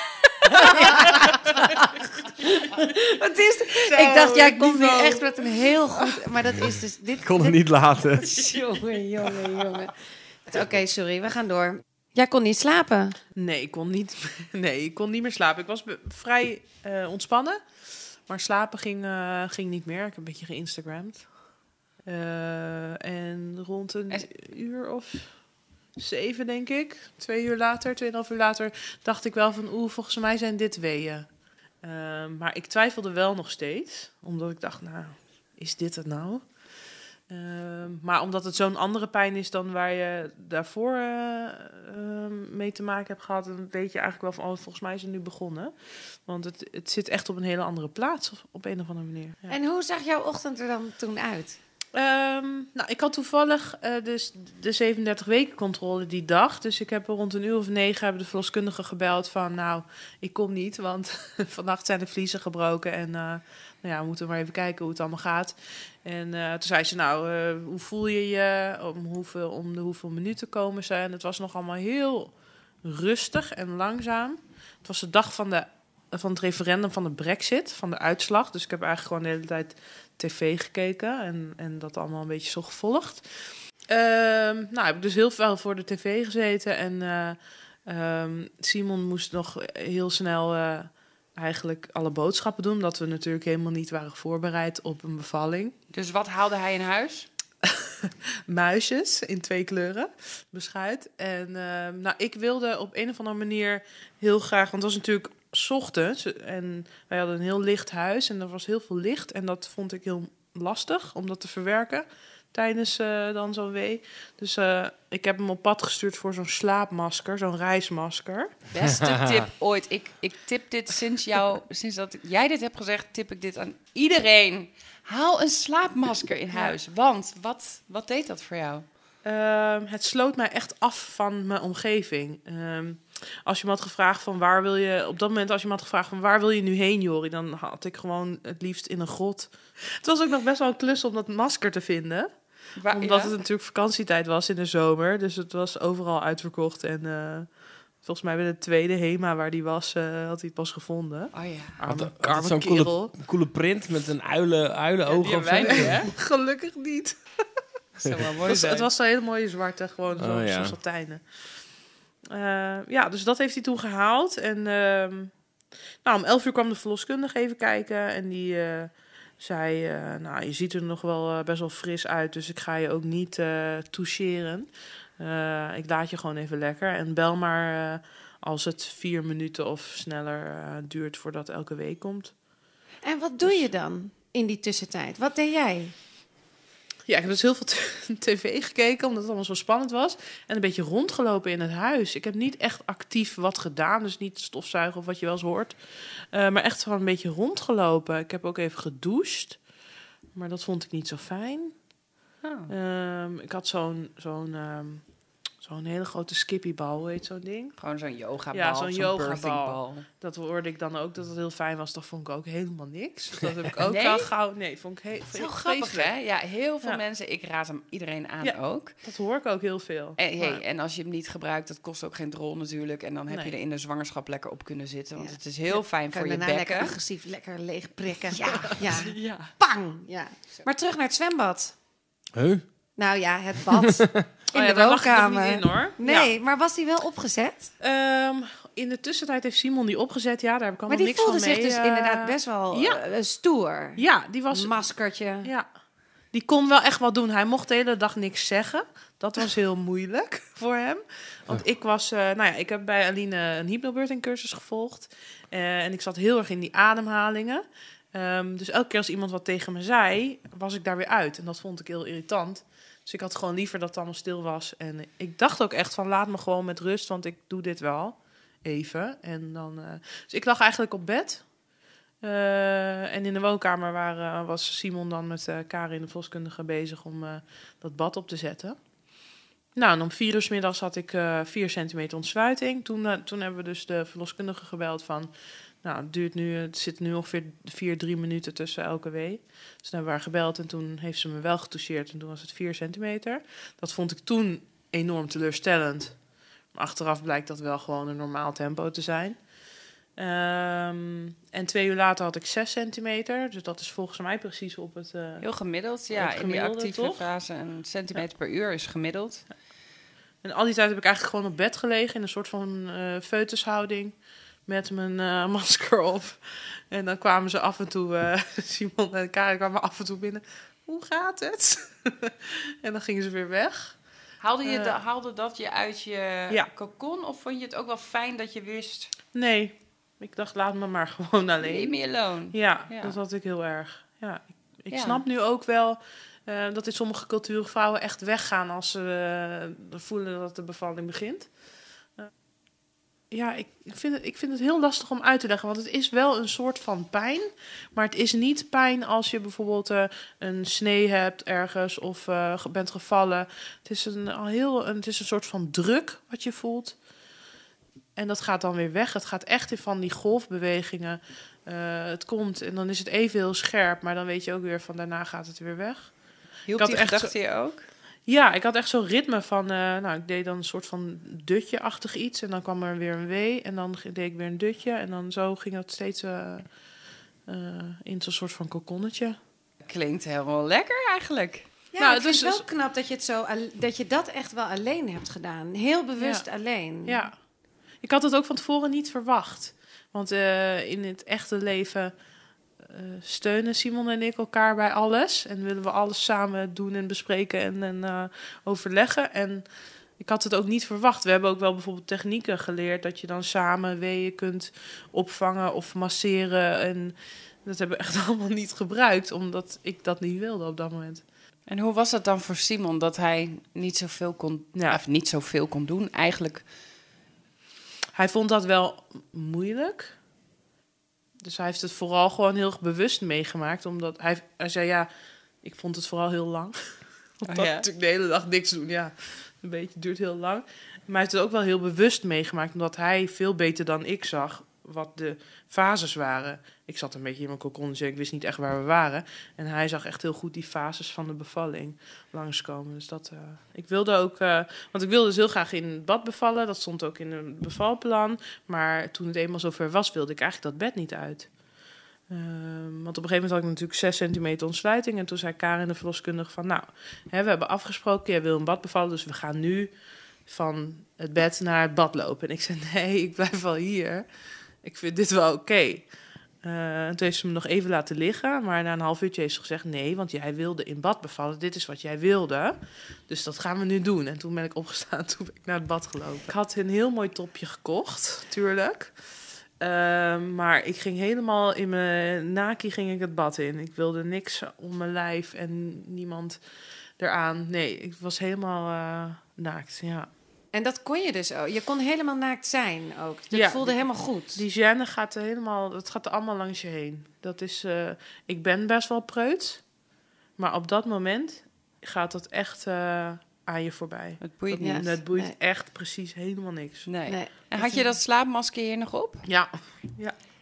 het is, Zo, ik dacht, jij komt nu echt met een heel goed... Maar dat is dus... Dit, Ik kon het dit- niet laten. Jongen, jongen, jongen. Oké, sorry, we gaan door. Jij kon niet slapen. Nee, ik kon niet, nee, ik kon niet meer slapen. Ik was vrij eh, ontspannen, maar slapen ging, eh, ging niet meer. Ik heb een beetje geïnstagramd. Eh, en rond een En- uur of zeven, denk ik, twee uur later, tweeënhalf uur later, dacht ik wel van, oeh, volgens mij zijn dit weeën. Ehm, maar ik twijfelde wel nog steeds, omdat ik dacht, nou, is dit het nou? Ehm, maar omdat het zo'n andere pijn is dan waar je daarvoor eh, ehm, mee te maken hebt gehad, dan weet je eigenlijk wel van, oh, volgens mij is het nu begonnen. Want het, het zit echt op een hele andere plaats op, een of andere manier. Ja. En hoe zag jouw ochtend er dan toen uit? Ehm, nou, ik had toevallig eh, dus de 37 weken controle die dag. Dus ik heb rond een uur of negen hebben de verloskundige gebeld van... nou, ik kom niet, want vannacht zijn de vliezen gebroken... en eh, nou ja, we moeten maar even kijken hoe het allemaal gaat. En eh, toen zei ze, nou, hoe voel je je? Om, hoeveel, om de hoeveel minuten komen ze? En het was nog allemaal heel rustig en langzaam. Het was de dag van, de, van het referendum van de brexit, van de uitslag. Dus ik heb eigenlijk gewoon de hele tijd tv gekeken en, en dat allemaal een beetje zo gevolgd. Ehm, nou, heb ik dus heel veel voor de tv gezeten. En eh, ehm, Simon moest nog heel snel eh, eigenlijk alle boodschappen doen. Omdat we natuurlijk helemaal niet waren voorbereid op een bevalling. Dus wat haalde hij in huis? Muisjes in twee kleuren, beschuit. En ehm, nou, ik wilde op een of andere manier heel graag... Want het was natuurlijk ochtends en wij hadden een heel licht huis. En er was heel veel licht. En dat vond ik heel lastig om dat te verwerken tijdens eh, dan zo'n wee. Dus eh, ik heb hem op pad gestuurd voor zo'n slaapmasker, zo'n reismasker. Beste tip ooit. Ik, ik tip dit sinds jou, sinds dat jij dit hebt gezegd, tip ik dit aan iedereen. Haal een slaapmasker in huis. Want wat, wat deed dat voor jou? Ehm, het sloot mij echt af van mijn omgeving. Ehm, als je me had gevraagd van waar wil je... Op dat moment als je me had gevraagd van waar wil je nu heen, Jori... dan had ik gewoon het liefst in een grot. Het was ook nog best wel een klus om dat masker te vinden. Waar, Omdat ja? het natuurlijk vakantietijd was in de zomer. Dus het was overal uitverkocht. En eh, volgens mij bij de tweede HEMA waar die was, eh, had hij het pas gevonden. Oh ja. Arme, Had- arme zo'n. Een coole print met een uilen, uilenoog of zo. Gelukkig niet. Zou wel Het mooi was, zijn. het was zo'n hele mooie zwarte, gewoon zo, Oh, ja. zo satijnen. Eh, ja, dus dat heeft hij toen gehaald. En ehm, nou, om elf uur kwam de verloskundige even kijken. En die eh, zei, eh, nou, je ziet er nog wel best wel fris uit. Dus ik ga je ook niet eh toucheren. Eh, ik laat je gewoon even lekker. En bel maar als het vier minuten of sneller eh, duurt voordat elke week komt. En wat doe je dan in die tussentijd? Wat deed jij? Ja, ik heb dus heel veel tv gekeken, omdat het allemaal zo spannend was. En een beetje rondgelopen in het huis. Ik heb niet echt actief wat gedaan, dus niet stofzuigen of wat je wel eens hoort. Eh, maar echt gewoon een beetje rondgelopen. Ik heb ook even gedoucht, maar dat vond ik niet zo fijn. Oh. Ik had zo'n zo'n ehm, zo'n hele grote skippybal, heet zo'n ding? Gewoon zo'n yogabal. Ja, zo'n yogabal. Dat hoorde ik dan ook, dat het heel fijn was. Dat vond ik ook helemaal niks. Dat heb ik ook Nee? wel gauw... Nee, vond ik heel Zo grappig, hè? Ja, heel veel Ja. mensen. Ik raad hem iedereen aan Ja. ook. Dat hoor ik ook heel veel. En, hey, Maar- en als je hem niet gebruikt, dat kost ook geen drol natuurlijk. En dan heb je er in de zwangerschap lekker op kunnen zitten. Want Ja. het is heel fijn Kan voor je daarna lekker bekken. agressief, lekker leeg prikken. Ja. ja. Ja. Pang! Ja. Maar terug naar het zwembad. Huh? Nou ja, het bad. in Oh ja, de woonkamer. niet in, hoor. Nee, maar was die wel opgezet? Ehm, in de tussentijd heeft Simon die opgezet. Ja, daar heb ik Maar allemaal die niks van voelde zich mee. dus eh, inderdaad best wel ja. eh, stoer. Ja, die was... Maskertje. Ja. Die kon wel echt wat doen. Hij mocht de hele dag niks zeggen. Dat was heel moeilijk voor hem. Want ik was... eh, nou ja, ik heb bij Aline een hypnobirthing cursus gevolgd. Eh, en ik zat heel erg in die ademhalingen. Ehm, dus elke keer als iemand wat tegen me zei, was ik daar weer uit. En dat vond ik heel irritant. Dus ik had gewoon liever dat het allemaal stil was. En ik dacht ook echt van, laat me gewoon met rust, want ik doe dit wel. Even. En dan, eh, dus ik lag eigenlijk op bed. Eh, en in de woonkamer waar, eh, was Simon dan met Karin, de verloskundige, bezig om dat bad op te zetten. Nou, en om vier uur 's middags had ik vier centimeter ontsluiting. Toen, toen hebben we dus de verloskundige gebeld van... Nou, het, duurt nu, het zit nu ongeveer vier, drie minuten tussen elke wee. Dus toen hebben we haar gebeld en toen heeft ze me wel getoucheerd. En toen was het vier centimeter. Dat vond ik toen enorm teleurstellend. Maar achteraf blijkt dat wel gewoon een normaal tempo te zijn. Ehm, en twee uur later had ik 6 centimeter. Dus dat is volgens mij precies op het. eh, Heel gemiddeld, ja. Het in die gemiddelde, actieve toch? fase een centimeter per uur is gemiddeld. En al die tijd heb ik eigenlijk gewoon op bed gelegen in een soort van eh foetushouding. Met mijn eh, masker op. En dan kwamen ze af en toe, eh, Simon en Karin kwamen af en toe binnen. Hoe gaat het? en dan gingen ze weer weg. Haalde, je Eh. haalde dat je uit je Ja. cocon? Of vond je het ook wel fijn dat je wist... Nee, ik dacht laat me maar gewoon alleen. Leave me alone. Ja, Ja. dat had ik heel erg. Ja, ik, ik Ja. snap nu ook wel. Dat in sommige culturen vrouwen echt weggaan als ze voelen dat de bevalling begint. Ja, ik ik vind, het, ik vind het heel lastig om uit te leggen, want het is wel een soort van pijn. Maar het is niet pijn als je bijvoorbeeld eh, een snee hebt ergens of eh, bent gevallen. Het is een, al heel, een- het is een soort van druk wat je voelt. En dat gaat dan weer weg. Het gaat echt in van die golfbewegingen. Eh, het komt en dan is het even heel scherp, maar dan weet je ook weer van daarna gaat het weer weg. Hielp had die echt gedachte je ook? Ja, ik had echt zo'n ritme van... eh, nou, ik deed dan een soort van dutje-achtig iets. En dan kwam er weer een W. En dan deed ik weer een dutje. En dan zo ging dat steeds eh, eh, in zo'n soort van kokonnetje. Klinkt helemaal lekker eigenlijk. Ja, Nou, dus- het wel knap dat je, het zo, al- dat je dat echt wel alleen hebt gedaan. Heel bewust Ja. alleen. Ja. Ik had het ook van tevoren niet verwacht. Want eh, in het echte leven steunen Simon en ik elkaar bij alles. En willen we alles samen doen en bespreken en, en eh, overleggen. En ik had het ook niet verwacht. We hebben ook wel bijvoorbeeld technieken geleerd... dat je dan samen weeën kunt opvangen of masseren. En dat hebben we echt allemaal niet gebruikt... omdat ik dat niet wilde op dat moment. En hoe was het dan voor Simon dat hij niet zoveel kon, of niet zoveel kon doen? Eigenlijk, Hij vond dat wel moeilijk. Dus hij heeft het vooral gewoon heel bewust meegemaakt. Omdat hij, hij zei, ja, ik vond het vooral heel lang. Omdat Oh ja. natuurlijk de hele dag niks doen, ja. Een beetje, duurt heel lang. Maar hij heeft het ook wel heel bewust meegemaakt. Omdat hij veel beter dan ik zag wat de fases waren. Ik zat een beetje in mijn kokonnetje. Ik wist niet echt waar we waren. En hij zag echt heel goed die fases van de bevalling langskomen. Dus dat, eh, ik wilde ook... eh, want ik wilde dus heel graag in het bad bevallen. Dat stond ook in een bevalplan. Maar toen het eenmaal zover was, wilde ik eigenlijk dat bed niet uit. Ehm, want op een gegeven moment had ik natuurlijk 6 centimeter ontsluiting. En toen zei Karin, de verloskundige, van... Nou, hè, we hebben afgesproken, jij wil een bad bevallen... dus we gaan nu van het bed naar het bad lopen. En ik zei, nee, ik blijf wel hier. Ik vind dit wel oké. Eh, en toen heeft ze me nog even laten liggen. Maar na een half uurtje heeft ze gezegd... nee, want jij wilde in bad bevallen. Dit is wat jij wilde. Dus dat gaan we nu doen. En toen ben ik opgestaan. Toen ben ik naar het bad gelopen. Ik had een heel mooi topje gekocht, tuurlijk. Ehm, maar ik ging helemaal in mijn naki ging ik het bad in. Ik wilde niks om mijn lijf en niemand eraan. Nee, ik was helemaal eh, naakt, ja. En dat kon je dus ook. Je kon helemaal naakt zijn ook. Dat Ja. voelde helemaal goed. Die gêne gaat er helemaal, dat gaat er allemaal langs je heen. Dat is, eh, ik ben best wel preuts, maar op dat moment gaat dat echt eh, aan je voorbij. het boeit Dat, Ja. niet. dat boeit Nee. echt precies helemaal niks. Nee. Nee. En had je dat slaapmasker hier nog op? Ja,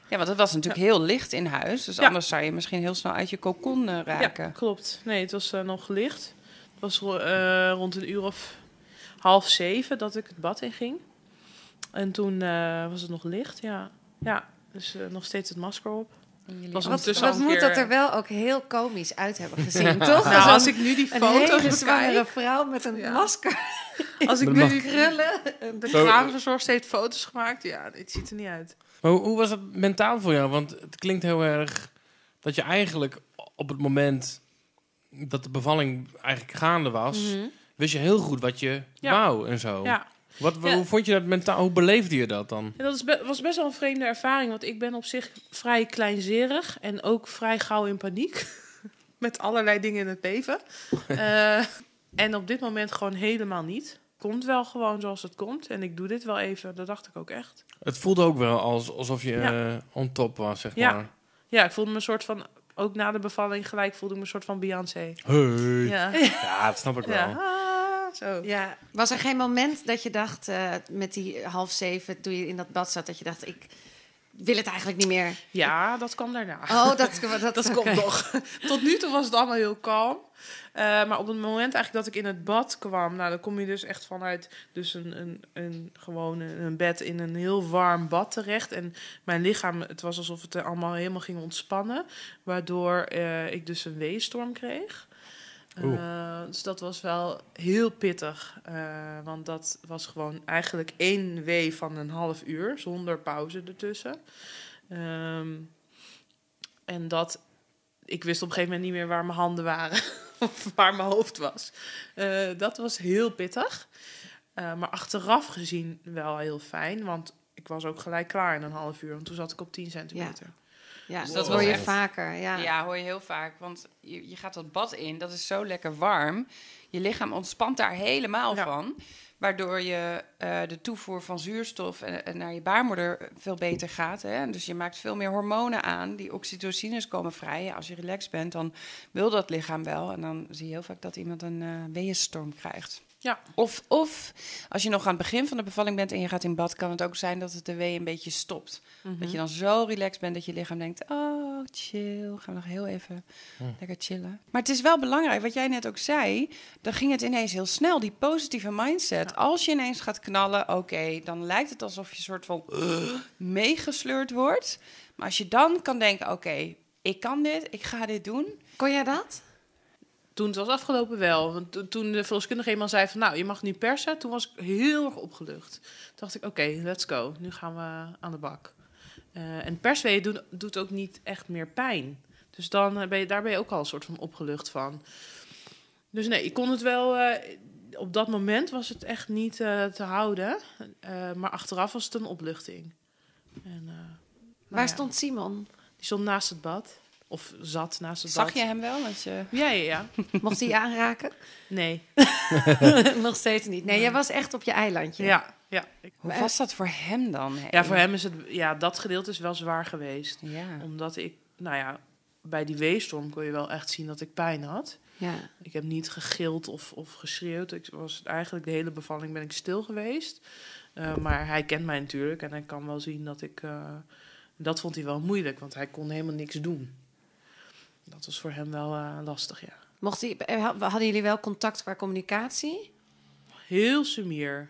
Ja, want het was natuurlijk heel licht in huis. Dus Ja. anders zou je misschien heel snel uit je kokon eh, raken. ja klopt. Nee, het was eh, nog licht. Het was ro- eh, rond een uur of half zeven dat ik het bad in ging. En toen eh, was het nog licht, ja. Ja, dus eh, nog steeds het masker op. Was Wat, een moet keer- dat er wel ook heel komisch uit hebben gezien, toch? Nou, Zo'n- als ik nu die een foto's hele zwangere bekijk... vrouw met een Ja. masker, Als ik Met nu een die krullen. De Zo- kraamverzorgster heeft foto's gemaakt. Ja, het ziet er niet uit. Maar hoe, hoe was het mentaal voor jou? Want het klinkt heel erg dat je eigenlijk op het moment dat de bevalling eigenlijk gaande was, wist je heel goed wat je Ja. wou en zo. Ja. Wat, Ja. Hoe vond je dat mentaal? Hoe beleefde je dat dan? Dat is be- was best wel een vreemde ervaring. Want ik ben op zich vrij kleinzerig. En ook vrij gauw in paniek. Met allerlei dingen in het leven. Eh, en op dit moment gewoon helemaal niet. Komt wel gewoon zoals het komt. En ik doe dit wel even. Dat dacht ik ook echt. Het voelde ook wel als, alsof je Ja. eh, on top was, zeg Ja. maar. Ja, ik voelde me een soort van... Ook na de bevalling gelijk voelde ik me een soort van Beyoncé. Hey. Ja. Ja, dat snap ik wel. ja. Zo. Ja. Was er geen moment dat je dacht, eh, met die half zeven, toen je in dat bad zat, dat je dacht, ik wil het eigenlijk niet meer? Ja, dat kwam daarna. Oh, dat, dat, komt nog. Tot nu toe was het allemaal heel kalm. Eh, maar op het moment eigenlijk dat ik in het bad kwam, nou, dan kom je dus echt vanuit dus een, een, een, gewoon een, bed in een heel warm bad terecht. En mijn lichaam, het was alsof het allemaal helemaal ging ontspannen. Waardoor eh, ik dus een weestorm kreeg. Eh, dus dat was wel heel pittig. eh, want dat was gewoon eigenlijk één wee van een half uur, zonder pauze ertussen. Ehm, en dat, ik wist op een gegeven moment niet meer waar mijn handen waren. of waar mijn hoofd was. Eh, dat was heel pittig. Maar achteraf gezien wel heel fijn. Want ik was ook gelijk klaar in een half uur. Want toen zat ik op 10 centimeter. Ja, Dus dat hoor je echt- vaker. Ja. Ja, hoor je heel vaak. Want je, je gaat dat bad in, dat is zo lekker warm. Je lichaam ontspant daar helemaal Ja. van. Waardoor je eh, de toevoer van zuurstof en, en naar je baarmoeder veel beter gaat. Hè? Dus je maakt veel meer hormonen aan. Die oxytocines komen vrij. Ja, als je relaxed bent, dan wil dat lichaam wel. En dan zie je heel vaak dat iemand een eh weeënstorm krijgt. Ja. Of, of als je nog aan het begin van de bevalling bent en je gaat in bad, kan het ook zijn dat het de wee een beetje stopt. Dat je dan zo relaxed bent dat je lichaam denkt: Oh, chill. Gaan we nog heel even lekker chillen. Maar het is wel belangrijk, wat jij net ook zei. Dan ging het ineens heel snel, die positieve mindset. Als je ineens gaat knallen, oké, dan lijkt het alsof je een soort van uh, meegesleurd wordt. Maar als je dan kan denken: Oké, ik kan dit, ik ga dit doen. Kon jij dat? Toen het was afgelopen wel. Want to- toen de verloskundige eenmaal zei van... nou, je mag nu persen. Toen was ik heel erg opgelucht. Toen dacht ik, oké, let's go. Nu gaan we aan de bak. Eh, en persweeën doet, doet ook niet echt meer pijn. Dus dan eh, ben je, daar ben je ook al een soort van opgelucht van. Dus nee, ik kon het wel... eh, op dat moment was het echt niet te houden. Maar achteraf was het een opluchting. En, nou Waar ja, stond Simon? Die stond naast het bad. Of zat naast het Zag bad. je hem wel? Als je... Ja, ja, ja. Mocht hij je aanraken? Nee. Nog steeds niet. Nee, jij was echt op je eilandje. Ja, ja. Ik- Hoe was dat voor hem dan? Ja, voor hem is het, ja, dat gedeelte is wel zwaar geweest. Ja. Omdat ik, nou ja, bij die weestorm kon je wel echt zien dat ik pijn had. Ja. Ik heb niet gegild of, of geschreeuwd. Ik was eigenlijk de hele bevalling ben ik stil geweest. Eh, maar hij kent mij natuurlijk en hij kan wel zien dat ik. eh, dat vond hij wel moeilijk, want hij kon helemaal niks doen. Dat was voor hem wel eh, lastig, ja. Mocht hij, eh, hadden jullie wel contact qua communicatie? Heel sumier.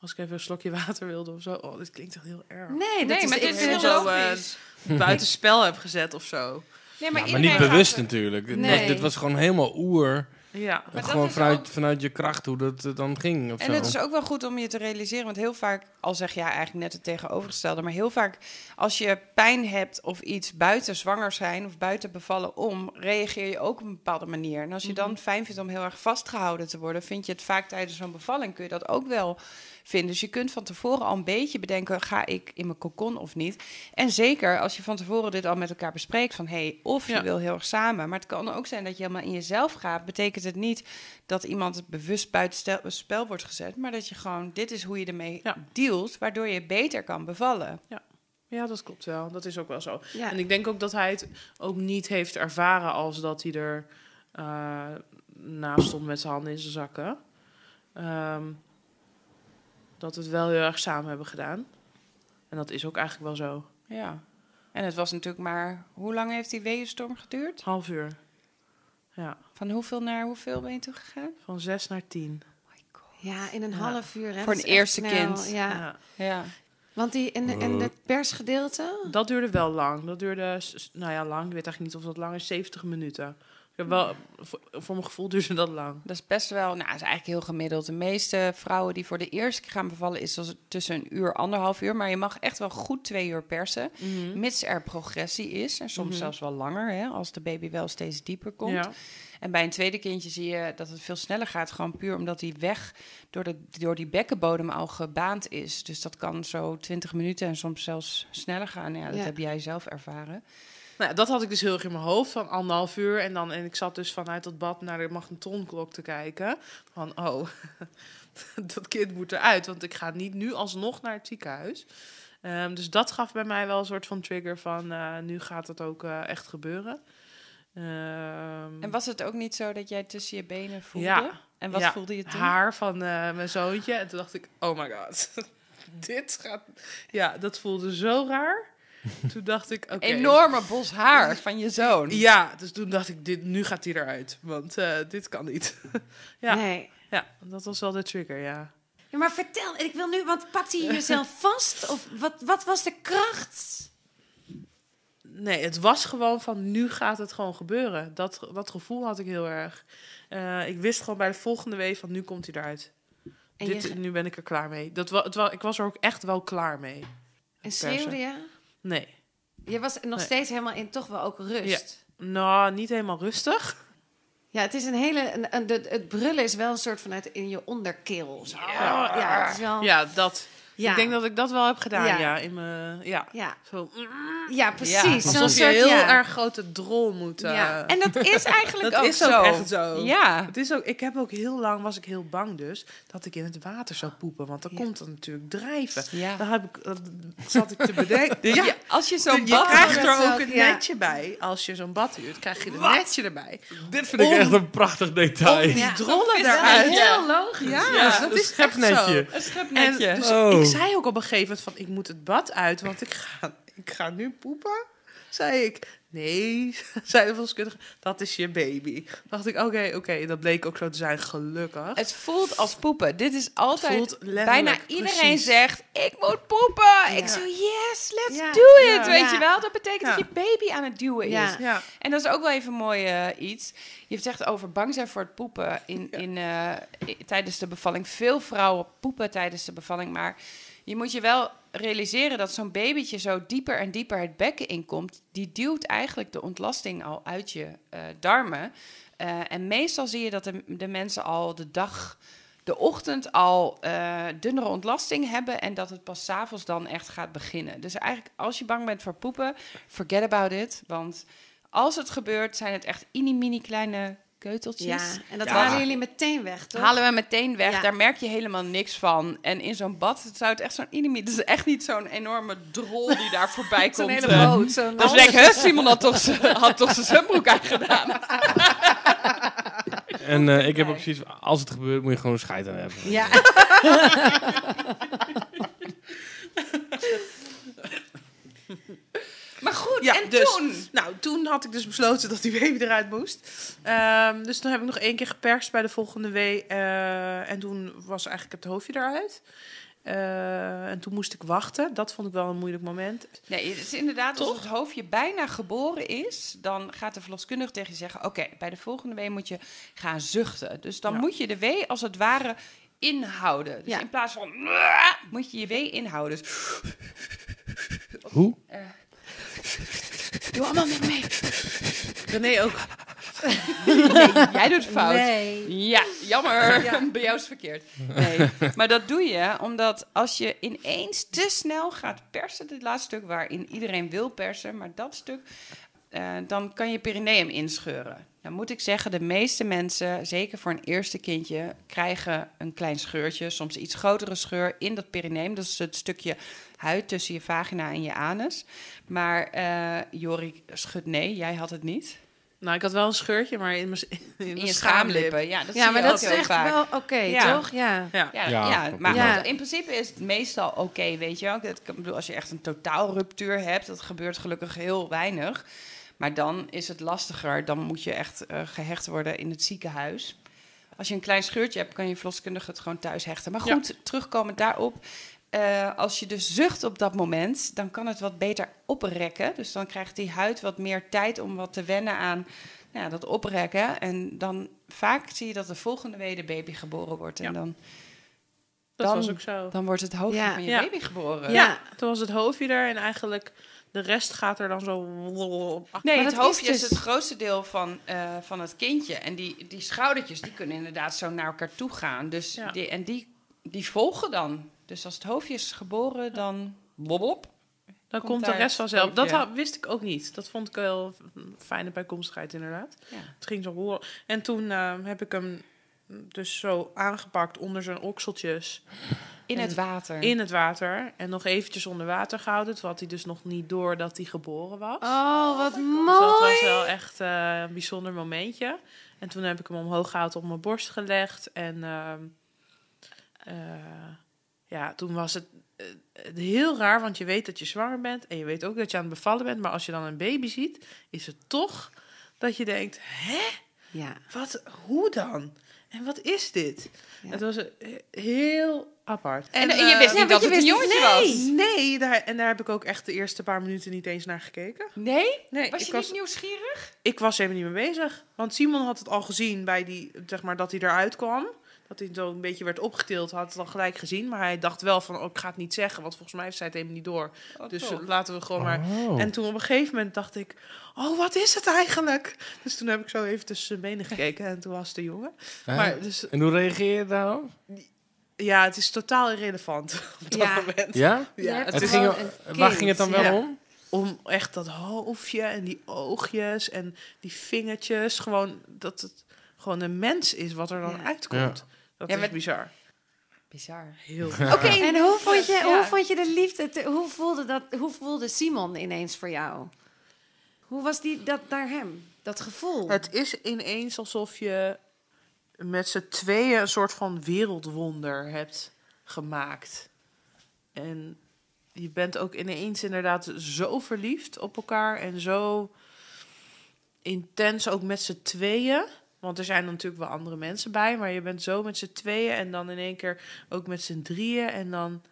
Als ik even een slokje water wilde of zo. Oh, dit klinkt echt heel erg. Nee, dat Nee, is, maar ik dit is heel het zo, eh, logisch. Buitenspel heb gezet of zo. Nee, Maar, niet bewust natuurlijk. Dit, Nee. was, dit was gewoon helemaal oer. Ja. Maar gewoon vanuit, ook- vanuit je kracht hoe dat eh, dan ging. Of En zo. het is ook wel goed om je te realiseren, want heel vaak, al zeg jij eigenlijk net het tegenovergestelde, maar heel vaak als je pijn hebt of iets buiten zwanger zijn of buiten bevallen om, reageer je ook op een bepaalde manier. En als je dan fijn vindt om heel erg vastgehouden te worden, vind je het vaak tijdens zo'n bevalling, kun je dat ook wel vinden. Dus je kunt van tevoren al een beetje bedenken, ga ik in mijn cocon of niet? En zeker als je van tevoren dit al met elkaar bespreekt, van hey, of je Ja. wil heel erg samen, maar het kan ook zijn dat je helemaal in jezelf gaat, betekent het niet dat iemand bewust buiten spel wordt gezet, maar dat je gewoon, dit is hoe je ermee Ja. dealt, waardoor je beter kan bevallen. Ja, dat klopt wel. Dat is ook wel zo. Ja. En ik denk ook dat hij het ook niet heeft ervaren als dat hij er eh, naast stond met zijn handen in zijn zakken. Ehm, dat we het wel heel erg samen hebben gedaan. En dat is ook eigenlijk wel zo. Ja. En het was natuurlijk maar, hoe lang heeft die weeënstorm geduurd? Half uur. Ja, Van hoeveel naar hoeveel ben je toegegaan? van zes naar tien. Ja, in een Ja. half uur. Hè? Voor een eerste snel. kind. Ja. Ja. Ja. Want die, en, en het persgedeelte? Dat duurde wel lang. Dat duurde, nou ja, lang. Ik weet eigenlijk niet of dat lang is. 70 minuten. Ik heb wel, voor, voor mijn gevoel duurde dat lang. Dat is best wel, nou, is eigenlijk heel gemiddeld. De meeste vrouwen die voor de eerste keer gaan bevallen, is dat tussen een uur, anderhalf uur. Maar je mag echt wel goed twee uur persen, mits er progressie is. En soms Mhm. zelfs wel langer, hè, als de baby wel steeds dieper komt. Ja. En bij een tweede kindje zie je dat het veel sneller gaat. Gewoon puur omdat die weg door, de, door die bekkenbodem al gebaand is. Dus dat kan zo 20 minuten en soms zelfs sneller gaan. Ja, dat Ja. heb jij zelf ervaren. Nou, dat had ik dus heel erg in mijn hoofd van anderhalf uur. En, dan, en ik zat dus vanuit dat bad naar de magnetronklok te kijken. Van, oh, dat kind moet eruit. Want ik ga niet nu alsnog naar het ziekenhuis. Ehm, dus dat gaf bij mij wel een soort van trigger van... eh, nu gaat het ook eh, echt gebeuren. Ehm, En was het ook niet zo dat jij tussen je benen voelde? Ja. En wat Ja, voelde je toen? haar van eh, mijn zoontje. En toen dacht ik, oh my god. Dit gaat... Ja, dat voelde zo raar. Toen dacht ik, oké. Enorme bos haar van je zoon. Ja, dus toen dacht ik, dit, nu gaat hij eruit. Want eh, dit kan niet. ja, Nee. ja, dat was wel de trigger, ja. Ja, maar vertel, ik wil nu, want pakte je jezelf vast? Of wat, wat was de kracht? Nee, het was gewoon van, nu gaat het gewoon gebeuren. Dat, dat gevoel had ik heel erg. Eh, ik wist gewoon bij de volgende week van, nu komt hij eruit. En, Dit, je, nu ben ik er klaar mee. Dat, wa, het wa, ik was er ook echt wel klaar mee. en schreeuwde je? Nee. Je was nog Nee. steeds helemaal in toch wel ook rust. Nou, niet helemaal rustig. Ja, het is een hele. Een, een- de- het brullen is wel een soort vanuit in je onderkeel. Zo. Ja. ja, het is wel. Ja, dat. Ja. Ik denk dat ik dat wel heb gedaan, Ja. ja. in mijn, ja. Ja. Zo. Ja, precies. Ja. Zo'n Alsof je soort, heel ja. erg grote drol moet... eh, Ja. En dat is eigenlijk dat ook is zo. ook echt zo. Ja. Het is ook, ik heb ook heel lang, was ik heel bang dus, dat ik in het water zou poepen. Want dan Ja. komt het natuurlijk drijven. Ja. Dan heb ik, dat zat ik te bedenken. Dus ja, je- als je zo'n je bad krijgt dat er ook een ja. netje bij. Als je zo'n bad huurt, krijg je een netje erbij. Dit vind ik echt een prachtig detail. Om die Ja. drollen eruit. heel logisch. Ja, Ja, dat een is echt zo. schepnetje. Een En schepnetje. dus Oh. ik zei ook op een gegeven moment van, ik moet het bad uit, want ik ga, ik ga nu poepen. Zei ik, nee, zei de verloskundige, dat is je baby. dacht ik, oké, oké, dat bleek ook zo te zijn, gelukkig. Het voelt als poepen. Dit is altijd... bijna iedereen precies. zegt, ik moet poepen. Ik zo, yes, let's Ja. do it. Ja. Weet je wel? Dat betekent dat je baby aan het duwen is. En dat is ook wel even mooi eh, iets. Je hebt zegt over bang zijn voor het poepen in, in, eh, tijdens de bevalling. Veel vrouwen poepen tijdens de bevalling, maar je moet je wel realiseren dat zo'n babytje zo dieper en dieper het bekken inkomt. Die duwt eigenlijk de ontlasting al uit je eh, darmen. Eh, en meestal zie je dat de, de mensen al de dag, de ochtend al eh, dunnere ontlasting hebben en dat het pas 's avonds dan echt gaat beginnen. Dus eigenlijk als je bang bent voor poepen, forget about it, want als het gebeurt, zijn het echt mini-mini kleine keuteltjes. Ja, en dat Ja. halen jullie meteen weg, toch? Halen we meteen weg. Ja. Daar merk je helemaal niks van. En in zo'n bad het zou het echt zo'n mini Het is echt niet zo'n enorme drol die daar voorbij Zo'n komt. hele eh. boot. Zo'n Dat is lekker, hè? Simon had toch had toch zijn zwembroek aangedaan. En eh, ik heb ook zoiets van, als het gebeurt, moet je gewoon een scheid aan hebben. Ja. Maar goed, Ja, en dus- toen? Nou, toen had ik dus besloten dat die baby eruit moest. Ehm, dus toen heb ik nog één keer geperst bij de volgende wee. eh, en toen was eigenlijk het hoofdje eruit. Eh, en toen moest ik wachten. Dat vond ik wel een moeilijk moment. Nee, het is inderdaad, als het hoofdje bijna geboren is, dan gaat de verloskundige tegen je zeggen: Oké, bij de volgende wee moet je gaan zuchten. Dus dan Ja. moet je de wee als het ware inhouden. Dus Ja. in plaats van moet je je wee inhouden. Dus, Hoe? eh, doe allemaal met mee. René ook. Nee, jij doet fout. Nee. Ja, jammer. Bij jou is het verkeerd. Nee, maar dat doe je omdat als je ineens te snel gaat persen, dit laatste stuk waarin iedereen wil persen, maar dat stuk, eh, dan kan je perineum inscheuren. Dan moet ik zeggen, de meeste mensen, zeker voor een eerste kindje, krijgen een klein scheurtje, soms iets grotere scheur in dat perineum. Dat is het stukje huid tussen je vagina en je anus. Maar eh Jorik schudt nee, jij had het niet. Nou, ik had wel een scheurtje, maar in mijn, in je schaamlip. schaamlippen. Ja, dat Ja, zie maar je dat is heel echt vaak. wel oké, Ja. toch? Ja. Ja. Ja, Ja, ja, oké. maar in principe is het meestal oké, weet je wel. Ik ik bedoel, als je echt een totaalruptuur hebt, dat gebeurt gelukkig heel weinig. Maar dan is het lastiger. Dan moet je echt eh, gehecht worden in het ziekenhuis. Als je een klein scheurtje hebt, kan je verloskundige het gewoon thuis hechten. Maar goed, terugkomend daarop. eh, als je dus zucht op dat moment, dan kan het wat beter oprekken. Dus dan krijgt die huid wat meer tijd om wat te wennen aan nou ja, dat oprekken. En dan vaak zie je dat de volgende week de baby geboren wordt. En Ja. dan Dat Dan- was ook zo. dan wordt het hoofdje Ja. van je Ja. baby geboren. Ja. Toen was het hoofdje er en eigenlijk de rest gaat er dan zo... Nee, Maar het hoofdje is dus- het grootste deel van, eh, van het kindje. En die, die schoudertjes die kunnen inderdaad zo naar elkaar toe gaan. Dus Ja. die, en die, die volgen dan. Dus als het hoofdje is geboren, dan bobbop. Dan Komt komt de rest vanzelf. Dat had- wist ik ook niet. Dat vond ik wel een fijne bijkomstigheid inderdaad. Ja. Het ging zo horen. En toen eh, heb ik hem dus zo aangepakt onder zijn okseltjes In het water. in het water. En nog eventjes onder water gehouden. Toen had hij dus nog niet door dat hij geboren was. Oh, wat Dus dat was mooi. wel echt eh, een bijzonder momentje. En toen heb ik hem omhoog gehaald op mijn borst gelegd. En ehm, eh, ja, toen was het eh, heel raar, want je weet dat je zwanger bent. En je weet ook dat je aan het bevallen bent. Maar als je dan een baby ziet, is het toch dat je denkt... Hè? Ja. Wat, hoe dan? En wat is dit? Ja. Het was eh, heel apart. en, en je eh, wist ja, niet dat je het een jongetje nee. was. Nee, daar, en daar heb ik ook echt de eerste paar minuten niet eens naar gekeken. Nee? Nee, Was ik je was, niet nieuwsgierig? ik was helemaal niet mee bezig. Want Simon had het al gezien bij die, zeg maar, dat hij eruit kwam. Dat hij zo een beetje werd opgetild, had het al gelijk gezien. Maar hij dacht wel van, oh, ik ga het niet zeggen. Want volgens mij heeft zij het helemaal niet door. Oh, dus laten we gewoon maar... Oh. En toen op een gegeven moment dacht ik, oh, wat is het eigenlijk? Dus toen heb ik zo even tussen zijn benen gekeken en toen was het de jongen. Maar dus, En hoe reageer je daarop? ja, het is totaal irrelevant op dat Ja. moment. Ja? Hebt het Het is ging, waar ging het dan wel ja. om? om echt dat hoofdje en die oogjes en die vingertjes, gewoon dat het gewoon een mens is wat er dan Ja. uitkomt. Dat Ja, is maar- bizar. Bizar. Heel Oké. En hoe vond je, Ja. hoe vond je de liefde? te- hoe, voelde dat, hoe voelde Simon ineens voor jou? Hoe was die, dat naar hem? Dat gevoel? Het is ineens alsof je met z'n tweeën een soort van wereldwonder hebt gemaakt. En je bent ook ineens inderdaad zo verliefd op elkaar en zo intens ook met z'n tweeën. Want er zijn natuurlijk wel andere mensen bij, maar je bent zo met z'n tweeën en dan in één keer ook met z'n drieën. En dan,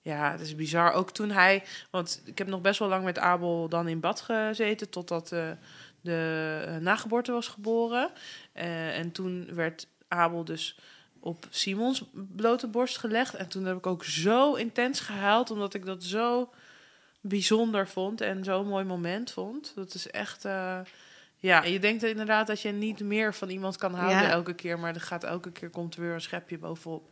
ja, het is bizar. Ook toen hij, want ik heb nog best wel lang met Abel dan in bad gezeten, totdat eh, de eh, nageboorte was geboren. Eh, en toen werd Abel dus op Simons blote borst gelegd. En toen heb ik ook zo intens gehuild, omdat ik dat zo bijzonder vond en zo'n mooi moment vond. Dat is echt. Ja, je denkt inderdaad dat je niet meer van iemand kan houden Ja. elke keer, maar er gaat elke keer komt er weer een schepje bovenop.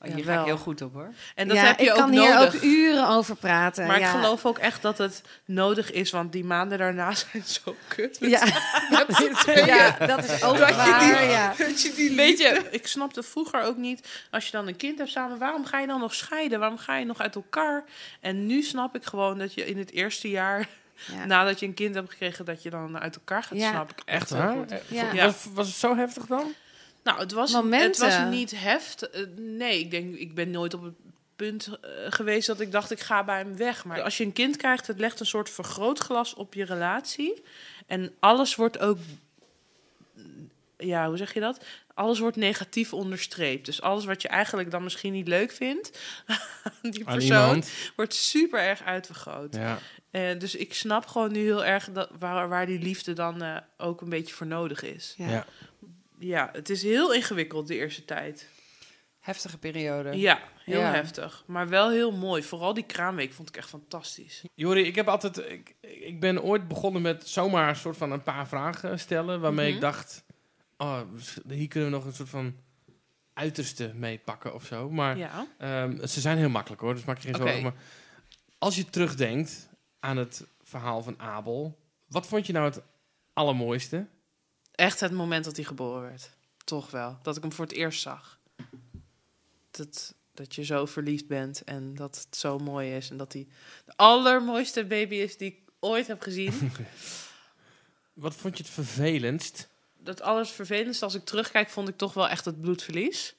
Oh, hier Ja, ga ik heel goed op hoor. En dat ja, heb je ik ook kan nodig. hier ook uren over praten. maar ja. ik geloof ook echt dat het nodig is, want die maanden daarna zijn zo kut. Ja. Met z'n tweeën. ja, dat is ook Dat je waar. die- ja. Weet je, die. Ik snapte vroeger ook niet, als je dan een kind hebt samen, waarom ga je dan nog scheiden? Waarom ga je nog uit elkaar? En nu snap ik gewoon dat je in het eerste jaar, Ja. nadat je een kind hebt gekregen, dat je dan uit elkaar gaat. Ja. Snap ik echt waar? Eh, Ja. Ja. Was, was het zo heftig dan? Nou, het was, Momenten. het was niet heft. eh, nee, ik denk, ik ben nooit op het punt eh, geweest dat ik dacht, ik ga bij hem weg. Maar als je een kind krijgt, het legt een soort vergrootglas op je relatie. En alles wordt ook, ja, hoe zeg je dat? Alles wordt negatief onderstreept. Dus alles wat je eigenlijk dan misschien niet leuk vindt, aan die persoon, wordt super erg uitvergroot. Ja. Eh, dus ik snap gewoon nu heel erg dat, waar, waar die liefde dan eh, ook een beetje voor nodig is. Ja. Ja. Ja, het is heel ingewikkeld de eerste tijd. Heftige periode. Ja, heel Ja. heftig. Maar wel heel mooi. Vooral die kraamweek vond ik echt fantastisch. Jori, ik heb altijd. Ik, ik ben ooit begonnen met zomaar een soort van een paar vragen stellen. Waarmee Mhm. ik dacht. Oh, hier kunnen we nog een soort van uiterste mee pakken of zo. Maar Ja. ehm, ze zijn heel makkelijk hoor, dus maak je geen zorgen. Maar als je terugdenkt aan het verhaal van Abel, wat vond je nou het allermooiste? Echt het moment dat hij geboren werd. Toch wel. Dat ik hem voor het eerst zag. Dat, dat je zo verliefd bent en dat het zo mooi is. En dat hij de allermooiste baby is die ik ooit heb gezien. Wat vond je het vervelendst? dat alles vervelendste als ik terugkijk, vond ik toch wel echt het bloedverlies.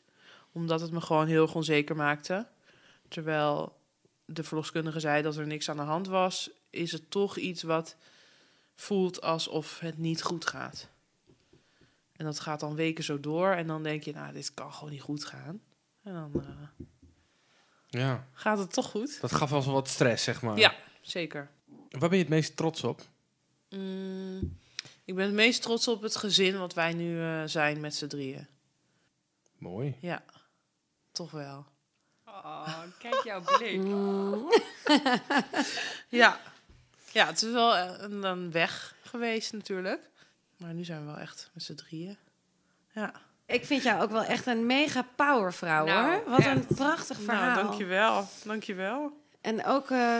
Omdat het me gewoon heel erg onzeker maakte. Terwijl de verloskundige zei dat er niks aan de hand was, is het toch iets wat voelt alsof het niet goed gaat. En dat gaat dan weken zo door en dan denk je, nou, dit kan gewoon niet goed gaan. En dan eh, Ja, gaat het toch goed. dat gaf wel zo wat stress, zeg maar. Ja, zeker. Waar ben je het meest trots op? Mm, ik ben het meest trots op het gezin wat wij nu eh, zijn met z'n drieën. Mooi. Ja, toch wel. Oh, kijk jouw blik. Mm. Ja. ja, het is wel eh, een, een weg geweest natuurlijk. Maar nu zijn we wel echt met z'n drieën. Ja. Ik vind jou ook wel echt een mega powervrouw, Nou, hoor. Wat een prachtig verhaal. Nou, dankjewel. Dankjewel. En ook eh,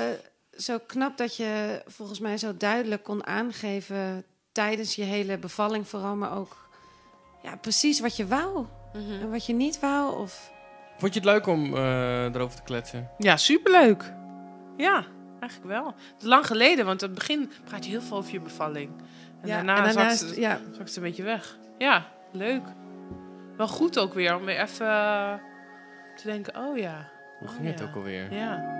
zo knap dat je volgens mij zo duidelijk kon aangeven tijdens je hele bevalling vooral, maar ook ja, precies wat je wou en wat je niet wou. Of... Vond je het leuk om eh, erover te kletsen? Ja, superleuk. Ja, eigenlijk wel. Het is lang geleden, want in het begin praat je heel veel over je bevalling. En daarna, en daarna zakt, is- het, ja, zakt het een beetje weg. Ja, leuk. Wel goed ook weer om weer even eh, te denken, oh ja, Hoe Oh, ging het ja. ook alweer? ja.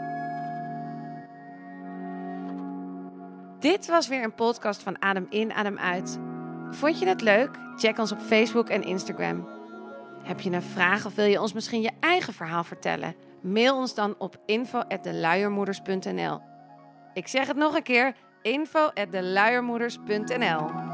Dit was weer een podcast van Adem in, Adem uit. Vond je het leuk? Check ons op Facebook en Instagram. Heb je een vraag of wil je ons misschien je eigen verhaal vertellen? Mail ons dan op info@deluiermoeders.nl. Ik zeg het nog een keer: info@deluiermoeders.nl.